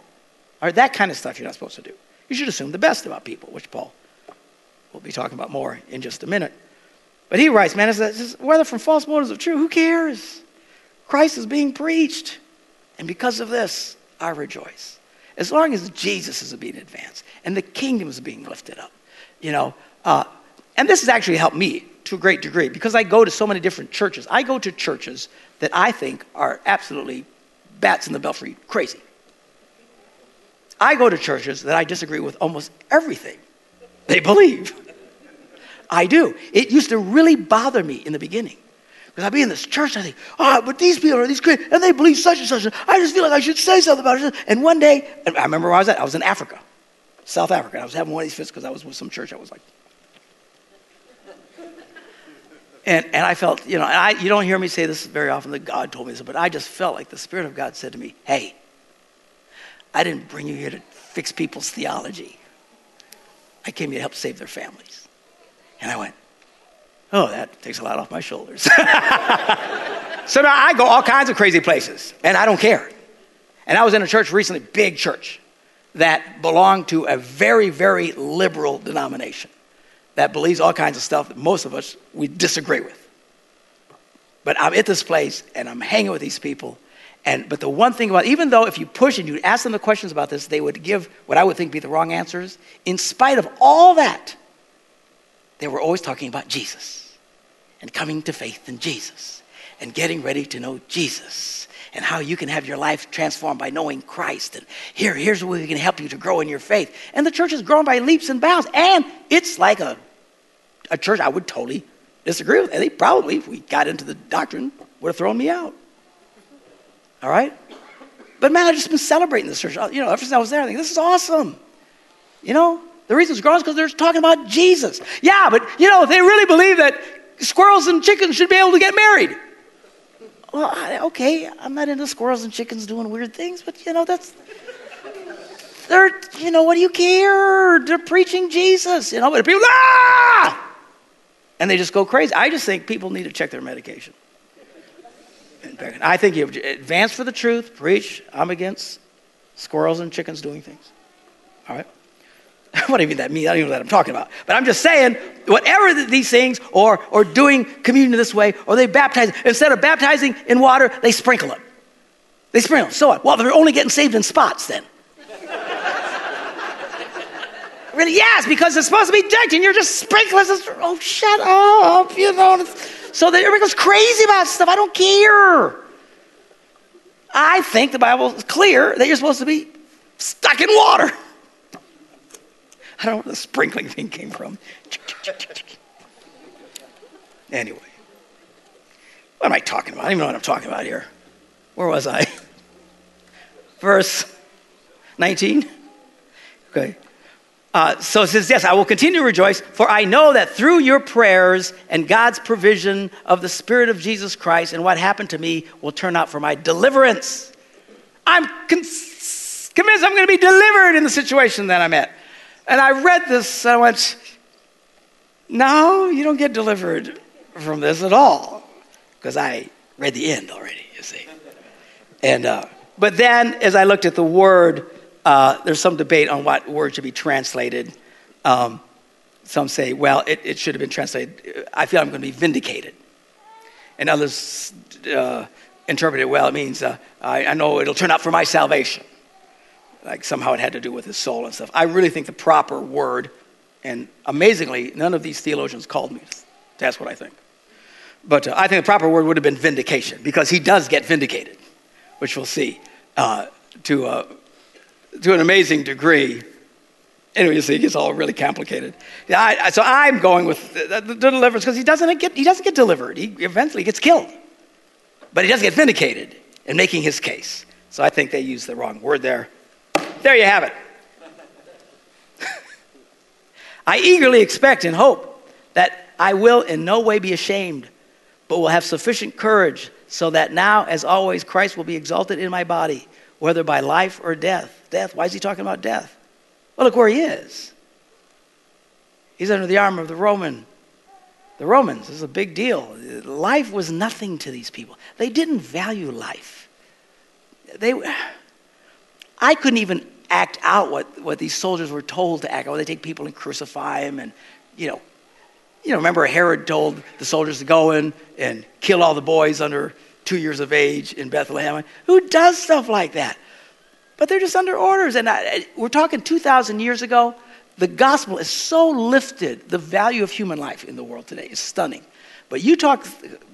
All right, that kind of stuff you're not supposed to do. You should assume the best about people, which Paul will be talking about more in just a minute. But he writes, man, it's, whether from false motives or true, who cares? Christ is being preached. And because of this, I rejoice. As long as Jesus is being advanced and the kingdom is being lifted up, you know. Uh, and this has actually helped me to a great degree because I go to so many different churches. I go to churches that I think are absolutely bats in the belfry crazy. I go to churches that I disagree with almost everything they believe. I do. It used to really bother me in the beginning. Because I'd be in this church and I think, oh, but these people are these great, and they believe such and such. I just feel like I should say something about it. And one day, and I remember where I was at. I was in Africa, South Africa. I was having one of these fits because I was with some church. I was like, and, and I felt, you know, I, you don't hear me say this very often that God told me this, but I just felt like the Spirit of God said to me, hey, I didn't bring you here to fix people's theology. I came here to help save their families. And I went, oh, that takes a lot off my shoulders. so now I go all kinds of crazy places, and I don't care. And I was in a church recently, big church, that belonged to a very, very liberal denomination that believes all kinds of stuff that most of us we disagree with. But I'm at this place and I'm hanging with these people. And but the one thing about even though if you push and you ask them the questions about this, they would give what I would think be the wrong answers. In spite of all that, they were always talking about Jesus and coming to faith in Jesus and getting ready to know Jesus and how you can have your life transformed by knowing Christ. And here, here's where we can help you to grow in your faith. And the church has grown by leaps and bounds. And it's like a a church I would totally disagree with. And they probably, if we got into the doctrine, would have thrown me out. All right? But man, I've just been celebrating this church. You know, ever since I was there, I think this is awesome. You know, the reason it's is because they're talking about Jesus. Yeah, but you know, they really believe that squirrels and chickens should be able to get married. Well, okay, I'm not into squirrels and chickens doing weird things, but you know, that's they're, you know, what do you care? They're preaching Jesus, you know, but people, ah! and they just go crazy. I just think people need to check their medication. I think you advance for the truth, preach. I'm against squirrels and chickens doing things. All right? what do you mean that means? I don't even know what I'm talking about. But I'm just saying, whatever these things, or, or doing communion this way, or they baptize, instead of baptizing in water, they sprinkle it. They sprinkle. So what? Well, they're only getting saved in spots then. Really? Yes, because it's supposed to be decked and you're just sprinkling. Oh, shut up, you know. So that everybody goes crazy about stuff. I don't care. I think the Bible is clear that you're supposed to be stuck in water. I don't know where the sprinkling thing came from. Anyway, what am I talking about? I don't even know what I'm talking about here. Where was I? Verse 19? Okay. Uh, so it says, Yes, I will continue to rejoice, for I know that through your prayers and God's provision of the Spirit of Jesus Christ and what happened to me will turn out for my deliverance. I'm con- convinced I'm going to be delivered in the situation that I'm at. And I read this and I went, No, you don't get delivered from this at all. Because I read the end already, you see. And, uh, but then as I looked at the word, uh, there's some debate on what word should be translated. Um, some say, well, it, it, should have been translated, I feel I'm going to be vindicated. And others uh, interpret it, well, it means, uh, I, I know it'll turn out for my salvation. Like somehow it had to do with his soul and stuff. I really think the proper word, and amazingly, none of these theologians called me ask what I think. But uh, I think the proper word would have been vindication because he does get vindicated, which we'll see, uh, to uh, to an amazing degree. Anyway, you see, it gets all really complicated. I, so I'm going with the, the, the deliverance because he doesn't get he doesn't get delivered. He eventually gets killed, but he doesn't get vindicated in making his case. So I think they used the wrong word there. There you have it. I eagerly expect and hope that I will in no way be ashamed, but will have sufficient courage so that now, as always, Christ will be exalted in my body, whether by life or death. Death. Why is he talking about death? Well, look where he is. He's under the arm of the Roman. The Romans. This is a big deal. Life was nothing to these people. They didn't value life. They, I couldn't even act out what, what these soldiers were told to act out. They take people and crucify them, and you know, you know, remember Herod told the soldiers to go in and kill all the boys under two years of age in Bethlehem. Who does stuff like that? But they're just under orders. And I, we're talking 2,000 years ago. The gospel is so lifted. The value of human life in the world today is stunning. But you talk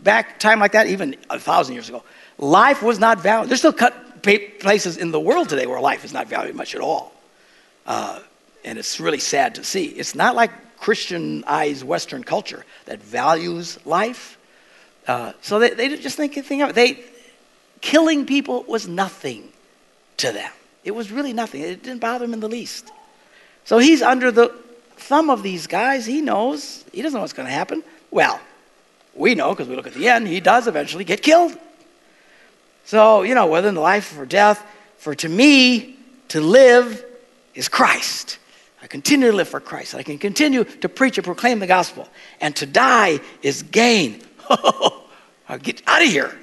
back time like that, even a thousand years ago, life was not valued. There's still places in the world today where life is not valued much at all. Uh, and it's really sad to see. It's not like Christianized Western culture that values life. Uh, so they, they just think, think of it. They, killing people was nothing to them. It was really nothing. It didn't bother him in the least. So he's under the thumb of these guys. He knows. He doesn't know what's going to happen. Well, we know because we look at the end, he does eventually get killed. So, you know, whether in life or death, for to me, to live is Christ. I continue to live for Christ. I can continue to preach and proclaim the gospel. And to die is gain. I'll get out of here.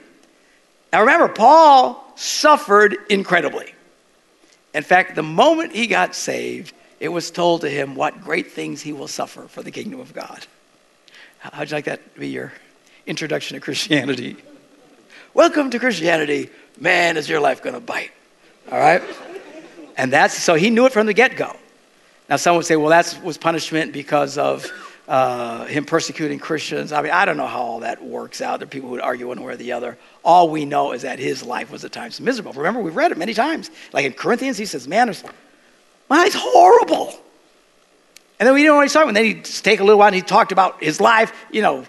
Now remember, Paul suffered incredibly. In fact, the moment he got saved, it was told to him what great things he will suffer for the kingdom of God. How'd you like that to be your introduction to Christianity? Welcome to Christianity. Man, is your life going to bite. All right? And that's so he knew it from the get go. Now, some would say, well, that was punishment because of uh, him persecuting Christians. I mean, I don't know how all that works out. There are people who would argue one way or the other. All we know is that his life was at times miserable. Remember, we've read it many times. Like in Corinthians, he says, man, man, it's horrible. And then we didn't know what he's talking about. Then he'd take a little while and he talked about his life, you know,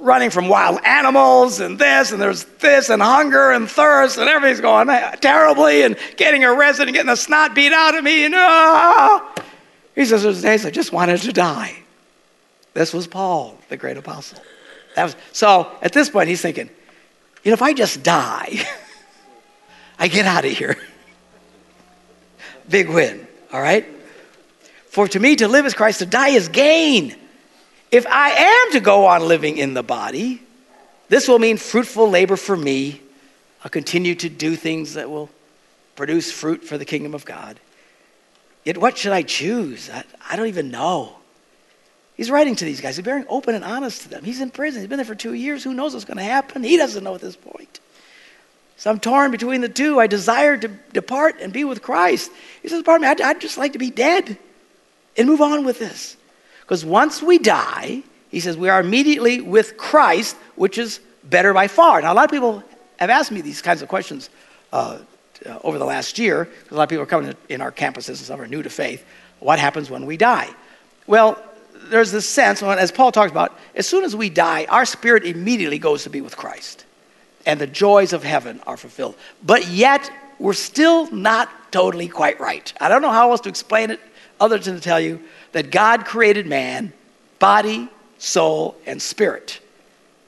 running from wild animals and this and there's this and hunger and thirst and everything's going terribly and getting arrested and getting the snot beat out of me and ah. He says, There's days I just wanted to die. This was Paul, the great apostle. That was, so at this point, he's thinking, you know, if I just die, I get out of here. Big win, all right? For to me, to live is Christ, to die is gain. If I am to go on living in the body, this will mean fruitful labor for me. I'll continue to do things that will produce fruit for the kingdom of God. Yet, what should I choose? I, I don't even know. He's writing to these guys. He's being open and honest to them. He's in prison. He's been there for two years. Who knows what's going to happen? He doesn't know at this point. So I'm torn between the two. I desire to depart and be with Christ. He says, Pardon me, I'd, I'd just like to be dead and move on with this. Because once we die, he says, we are immediately with Christ, which is better by far. Now, a lot of people have asked me these kinds of questions uh, uh, over the last year, a lot of people are coming in our campuses and some are new to faith. What happens when we die? Well, there's this sense, as Paul talks about, as soon as we die, our spirit immediately goes to be with Christ. And the joys of heaven are fulfilled. But yet, we're still not totally quite right. I don't know how else to explain it other than to tell you that God created man, body, soul, and spirit.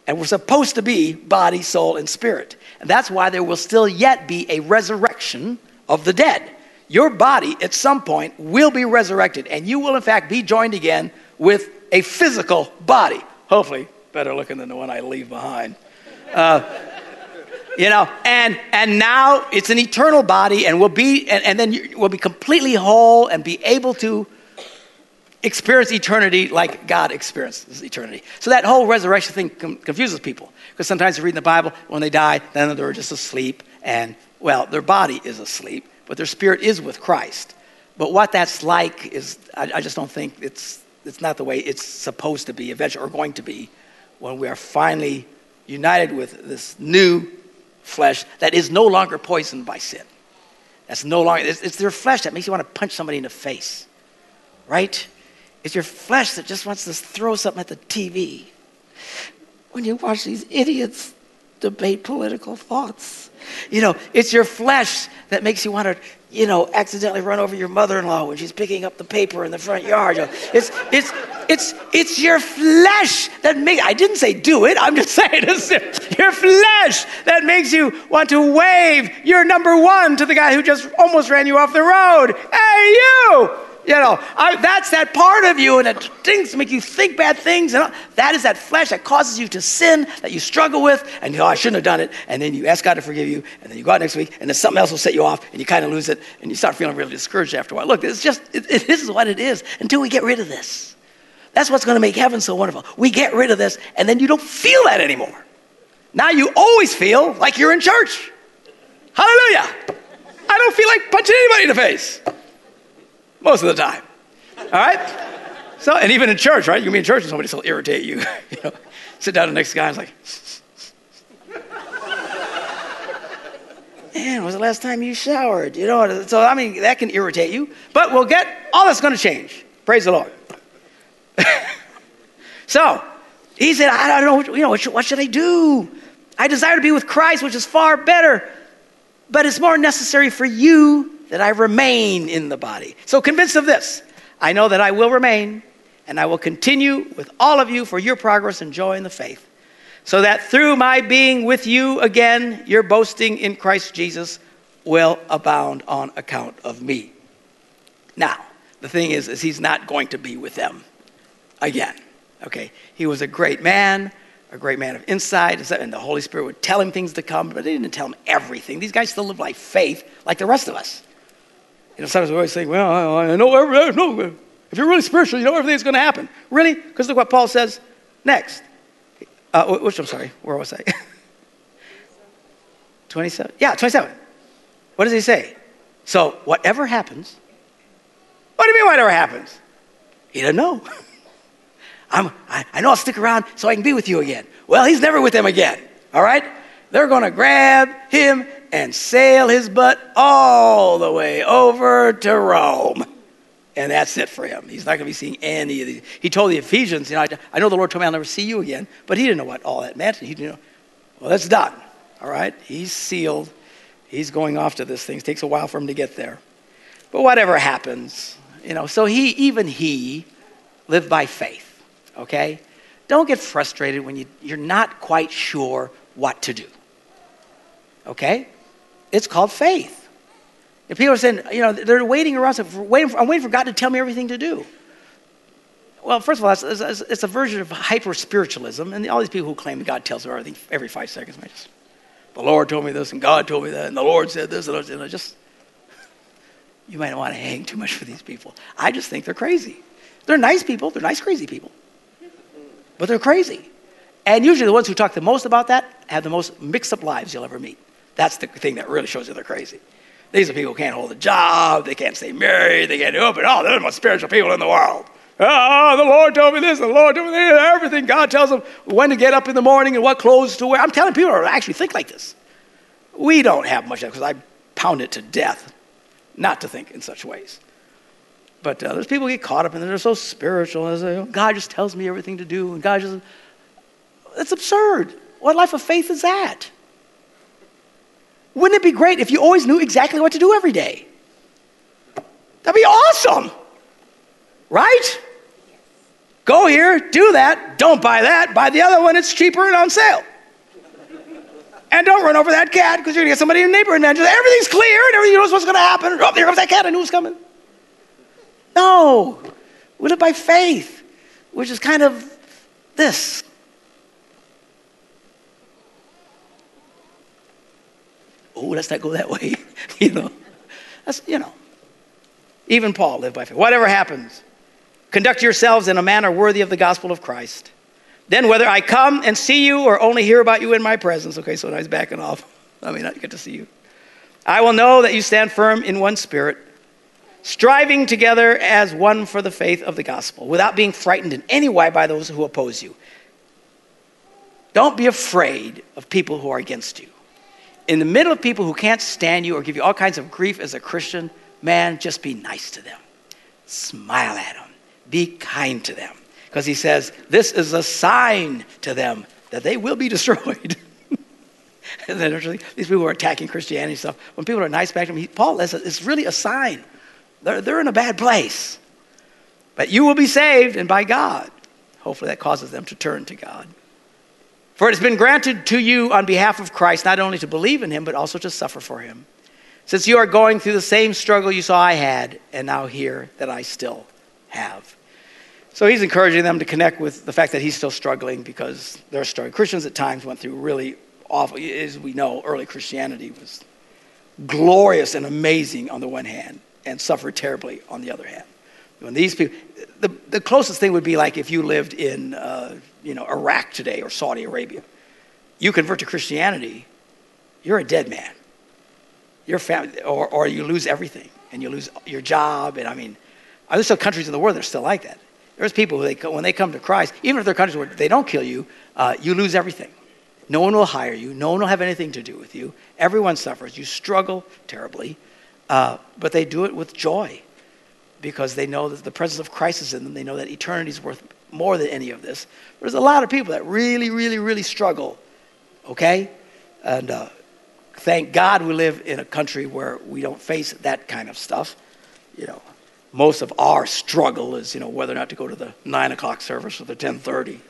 And we're supposed to be body, soul, and spirit. And that's why there will still yet be a resurrection of the dead. Your body at some point will be resurrected, and you will, in fact, be joined again with a physical body. Hopefully, better looking than the one I leave behind. Uh, you know, and and now it's an eternal body, and we'll be, and, and then we'll be completely whole and be able to experience eternity like God experiences eternity. So that whole resurrection thing com- confuses people because sometimes you read in the Bible when they die, then they're just asleep, and well, their body is asleep, but their spirit is with Christ. But what that's like is, I, I just don't think it's it's not the way it's supposed to be eventually or going to be when we are finally united with this new flesh that is no longer poisoned by sin. That's no longer, it's, it's their flesh that makes you want to punch somebody in the face, right? It's your flesh that just wants to throw something at the TV. When you watch these idiots debate political thoughts, you know, it's your flesh that makes you want to, you know, accidentally run over your mother-in-law when she's picking up the paper in the front yard. You know, it's, it's, it's, it's your flesh that makes, I didn't say do it, I'm just saying it's your flesh that makes you want to wave your number one to the guy who just almost ran you off the road. Hey, you! You know, I, that's that part of you, and it things make you think bad things. And that is that flesh that causes you to sin, that you struggle with, and you know, oh, I shouldn't have done it. And then you ask God to forgive you, and then you go out next week, and then something else will set you off, and you kind of lose it, and you start feeling really discouraged after a while. Look, it's just, it, it, this is what it is until we get rid of this. That's what's going to make heaven so wonderful. We get rid of this, and then you don't feel that anymore. Now you always feel like you're in church. Hallelujah. I don't feel like punching anybody in the face most of the time. All right? So, and even in church, right? You can be in church and somebody will irritate you. you know, sit down the next guy and like, man, was the last time you showered? You know, so I mean, that can irritate you. But we'll get, all that's going to change. Praise the Lord. so, he said, I don't know, you know, what should, what should I do? I desire to be with Christ, which is far better, but it's more necessary for you that I remain in the body. So, convinced of this, I know that I will remain and I will continue with all of you for your progress and joy in the faith, so that through my being with you again, your boasting in Christ Jesus will abound on account of me. Now, the thing is, is he's not going to be with them again. Okay, he was a great man, a great man of insight, and the Holy Spirit would tell him things to come, but he didn't tell him everything. These guys still live by faith, like the rest of us. You know, sometimes we always think, well, I know everything. No, if you're really spiritual, you know everything's going to happen. Really? Because look what Paul says next. Uh, which I'm sorry, where was I? 27? Yeah, 27. What does he say? So, whatever happens, what do you mean, whatever happens? He doesn't know. I'm, I, I know I'll stick around so I can be with you again. Well, he's never with them again, all right? They're going to grab him and sail his butt all the way over to Rome and that's it for him. He's not going to be seeing any of these. He told the Ephesians, you know, I, I, know the Lord told me I'll never see you again, but he didn't know what all that meant. He didn't know. Well, that's done. All right? He's sealed. He's going off to this thing. It takes a while for him to get there. But whatever happens, you know, so he, even he, lived by faith, okay? Don't get frustrated when you, you're not quite sure what to do, okay? It's called faith. And people are saying, you know, they're waiting around, waiting for, I'm waiting for God to tell me everything to do. Well, first of all, it's, it's, a version of hyper spiritualism, and all these people who claim God tells them everything every five seconds, just, the Lord told me this, and God told me that, and the Lord said this, and I just, you might not want to hang too much for these people. I just think they're crazy. They're nice people, they're nice, crazy people, but they're crazy. And usually the ones who talk the most about that have the most mixed up lives you'll ever meet. That's the thing that really shows you they're crazy. These are people who can't hold a job, they can't stay married, they can't but oh, they're the most spiritual people in the world. Oh, the Lord told me this, the Lord told me this, everything. God tells them when to get up in the morning and what clothes to wear. I'm telling people to actually think like this. We don't have much of because I pound it to death not to think in such ways. But uh, there's people who get caught up in it, they're so spiritual. And say, God just tells me everything to do, and God just. it's absurd. What life of faith is that? Wouldn't it be great if you always knew exactly what to do every day? That'd be awesome. Right? Go here, do that, don't buy that, buy the other one, it's cheaper and on sale. And don't run over that cat because you're gonna get somebody in the neighborhood and just everything's clear and everything knows what's gonna happen. Oh, here comes that cat, I knew it was coming. No. We live by faith, which is kind of this. Oh, let's not go that way. you know, that's, you know. Even Paul lived by faith. Whatever happens, conduct yourselves in a manner worthy of the gospel of Christ. Then, whether I come and see you or only hear about you in my presence, okay, so now he's backing off. I mean, I get to see you. I will know that you stand firm in one spirit, striving together as one for the faith of the gospel, without being frightened in any way by those who oppose you. Don't be afraid of people who are against you in the middle of people who can't stand you or give you all kinds of grief as a Christian, man, just be nice to them. Smile at them. Be kind to them. Because he says, this is a sign to them that they will be destroyed. and then these people are attacking Christianity and stuff, when people are nice back to them, Paul, says it's really a sign. They're, they're in a bad place. But you will be saved, and by God. Hopefully that causes them to turn to God. For it has been granted to you on behalf of Christ not only to believe in him, but also to suffer for him. Since you are going through the same struggle you saw I had, and now hear that I still have. So he's encouraging them to connect with the fact that he's still struggling because they're struggling. Christians at times went through really awful, as we know, early Christianity was glorious and amazing on the one hand, and suffered terribly on the other hand. When these people, the, the closest thing would be like if you lived in, uh, you know, Iraq today or Saudi Arabia. You convert to Christianity, you're a dead man. Your family, or, or you lose everything and you lose your job. And I mean, there's still countries in the world that are still like that. There's people who they, when they come to Christ, even if they're countries where they don't kill you, uh, you lose everything. No one will hire you. No one will have anything to do with you. Everyone suffers. You struggle terribly, uh, but they do it with joy because they know that the presence of Christ is in them. They know that eternity is worth more than any of this. There's a lot of people that really, really, really struggle, okay? And uh, thank God we live in a country where we don't face that kind of stuff. You know, most of our struggle is, you know, whether or not to go to the 9 o'clock service or the 1030.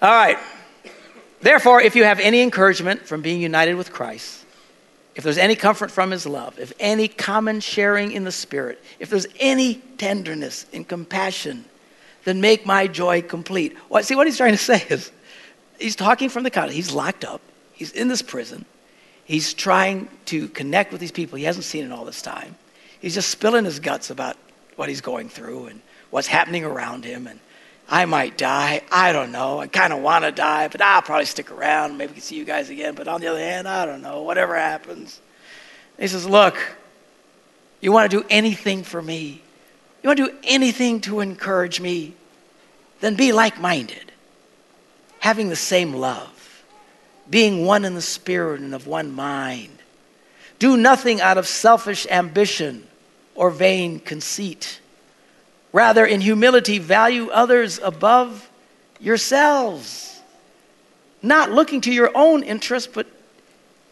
All right. Therefore, if you have any encouragement from being united with Christ, if there's any comfort from his love, if any common sharing in the Spirit, if there's any tenderness and compassion, then make my joy complete. Well, see, what he's trying to say is he's talking from the context. He's locked up, he's in this prison. He's trying to connect with these people he hasn't seen in all this time. He's just spilling his guts about what he's going through and what's happening around him. And I might die. I don't know. I kind of want to die, but I'll probably stick around. Maybe we can see you guys again. But on the other hand, I don't know. Whatever happens. he says, Look, you want to do anything for me, you want to do anything to encourage me, then be like minded, having the same love, being one in the spirit and of one mind. Do nothing out of selfish ambition or vain conceit Rather, in humility, value others above yourselves, not looking to your own interests, but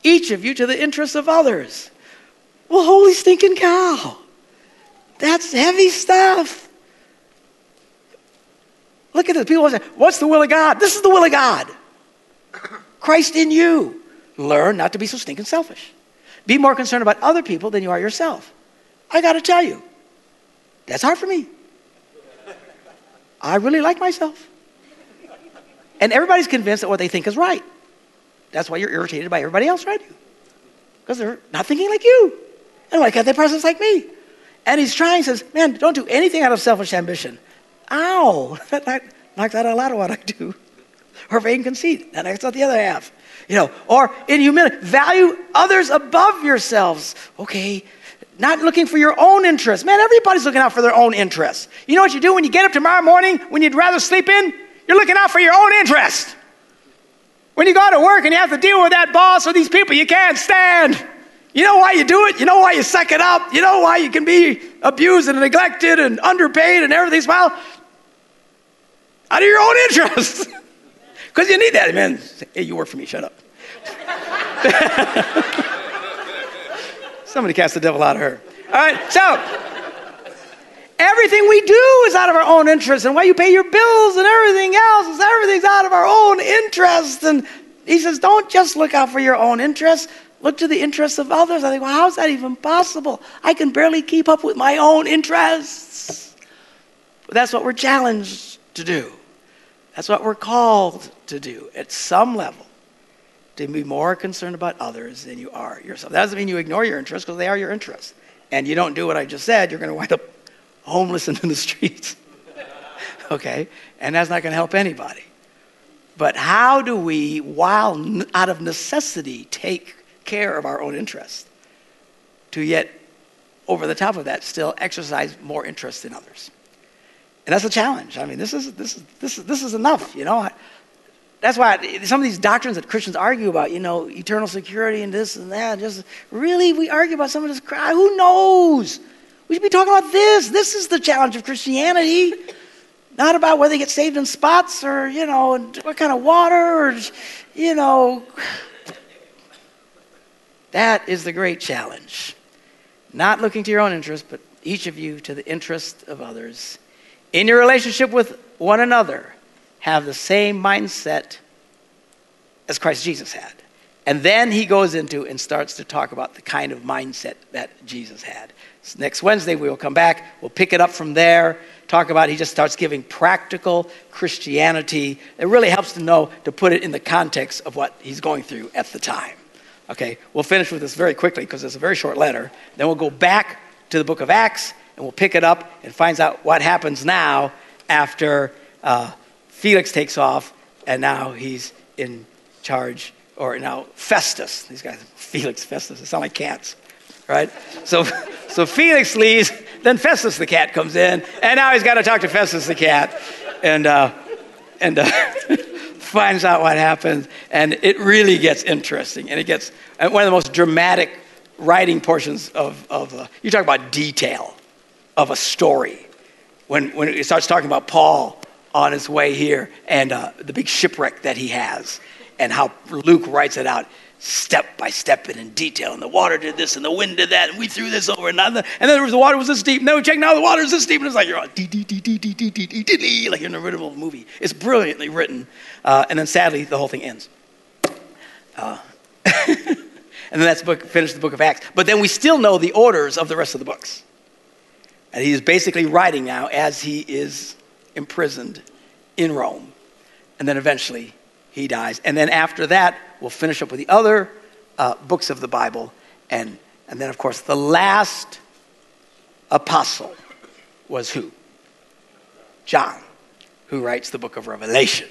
each of you to the interests of others. Well, holy stinking cow. That's heavy stuff. Look at this. People say, What's the will of God? This is the will of God. Christ in you. Learn not to be so stinking selfish. Be more concerned about other people than you are yourself. I got to tell you, that's hard for me. I really like myself. And everybody's convinced that what they think is right. That's why you're irritated by everybody else around you. Because they're not thinking like you. And why can't they process like me? And he's trying, says, man, don't do anything out of selfish ambition. Ow, that, knocks out a lot of what I do. Or vain conceit, that knocks out the other half. You know, or in humility, value others above yourselves. Okay, not looking for your own interests. Man, everybody's looking out for their own interests. You know what you do when you get up tomorrow morning when you'd rather sleep in? You're looking out for your own interest. When you go to work and you have to deal with that boss or these people you can't stand, you know why you do it? You know why you suck it up? You know why you can be abused and neglected and underpaid and everything? Well, out of your own interest. Because you need that. Man, hey, you work for me, shut up. Somebody cast the devil out of her. All right, so everything we do is out of our own interest, and why you pay your bills and everything else is everything's out of our own interest. And he says, don't just look out for your own interests. Look to the interests of others. I think, well, how's that even possible? I can barely keep up with my own interests. But that's what we're challenged to do. That's what we're called to do at some level to be more concerned about others than you are yourself. That doesn't mean you ignore your interests because they are your interests. And you don't do what I just said, you're going to wind up homeless and in the streets. okay? And that's not going to help anybody. But how do we, while out of necessity, take care of our own interests to yet, over the top of that, still exercise more interest in others? And that's a challenge. I mean, this is, this is, this is, this is enough, you know? That's why some of these doctrines that Christians argue about, you know, eternal security and this and that, just really, we argue about some of this crap. Who knows? We should be talking about this. This is the challenge of Christianity. Not about whether they get saved in spots or, you know, what kind of water or, you know. That is the great challenge. Not looking to your own interest, but each of you to the interest of others. In your relationship with one another, have the same mindset as Christ Jesus had. And then he goes into and starts to talk about the kind of mindset that Jesus had. So next Wednesday, we will come back. We'll pick it up from there. Talk about, he just starts giving practical Christianity. It really helps to know to put it in the context of what he's going through at the time. Okay, we'll finish with this very quickly because it's a very short letter. Then we'll go back to the book of Acts and we'll pick it up and finds out what happens now after uh, Felix takes off and now he's in charge, or now Festus. These guys, Felix, Festus, they sound like cats, right? So, so Felix leaves, then Festus the cat comes in, and now he's got to talk to Festus the cat. And, uh, and uh, finds out what happens, and it really gets interesting. And it gets one of the most dramatic writing portions of, of uh, you talk about detail of a story. When, when it starts talking about Paul on his way here and uh, the big shipwreck that he has, and how Luke writes it out step by step and in detail. And the water did this, and the wind did that, and we threw this over, and, and then the water was this deep. And then we checked, now the water is this deep, and it's like you're on dee dee dee dee dee dee dee dee dee, like you're in a riddle movie. It's brilliantly written, uh, and then sadly the whole thing ends. Uh, and then that's the book, finish the book of Acts. But then we still know the orders of the rest of the books. And he's basically writing now as he is imprisoned in Rome. And then eventually he dies. And then after that, we'll finish up with the other uh, books of the Bible. And, and then, of course, the last apostle was who? John, who writes the book of Revelation.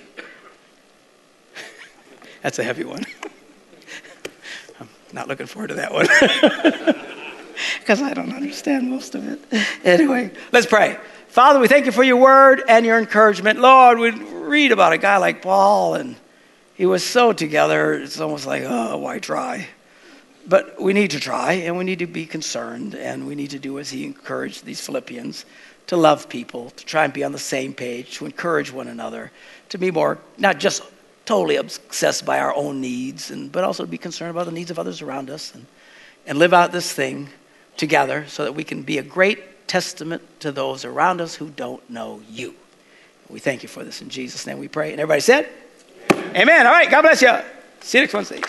That's a heavy one. I'm not looking forward to that one. Because I don't understand most of it. Anyway, let's pray. Father, we thank you for your word and your encouragement. Lord, we read about a guy like Paul and he was so together, it's almost like, oh, why try? But we need to try, and we need to be concerned, and we need to do as he encouraged these Philippians to love people, to try and be on the same page, to encourage one another, to be more, not just totally obsessed by our own needs, and, but also to be concerned about the needs of others around us, and, and live out this thing together so that we can be a great testament to those around us who don't know you. We thank you for this in Jesus' name we pray. And everybody said, Amen. All right. God bless you. See you next Wednesday.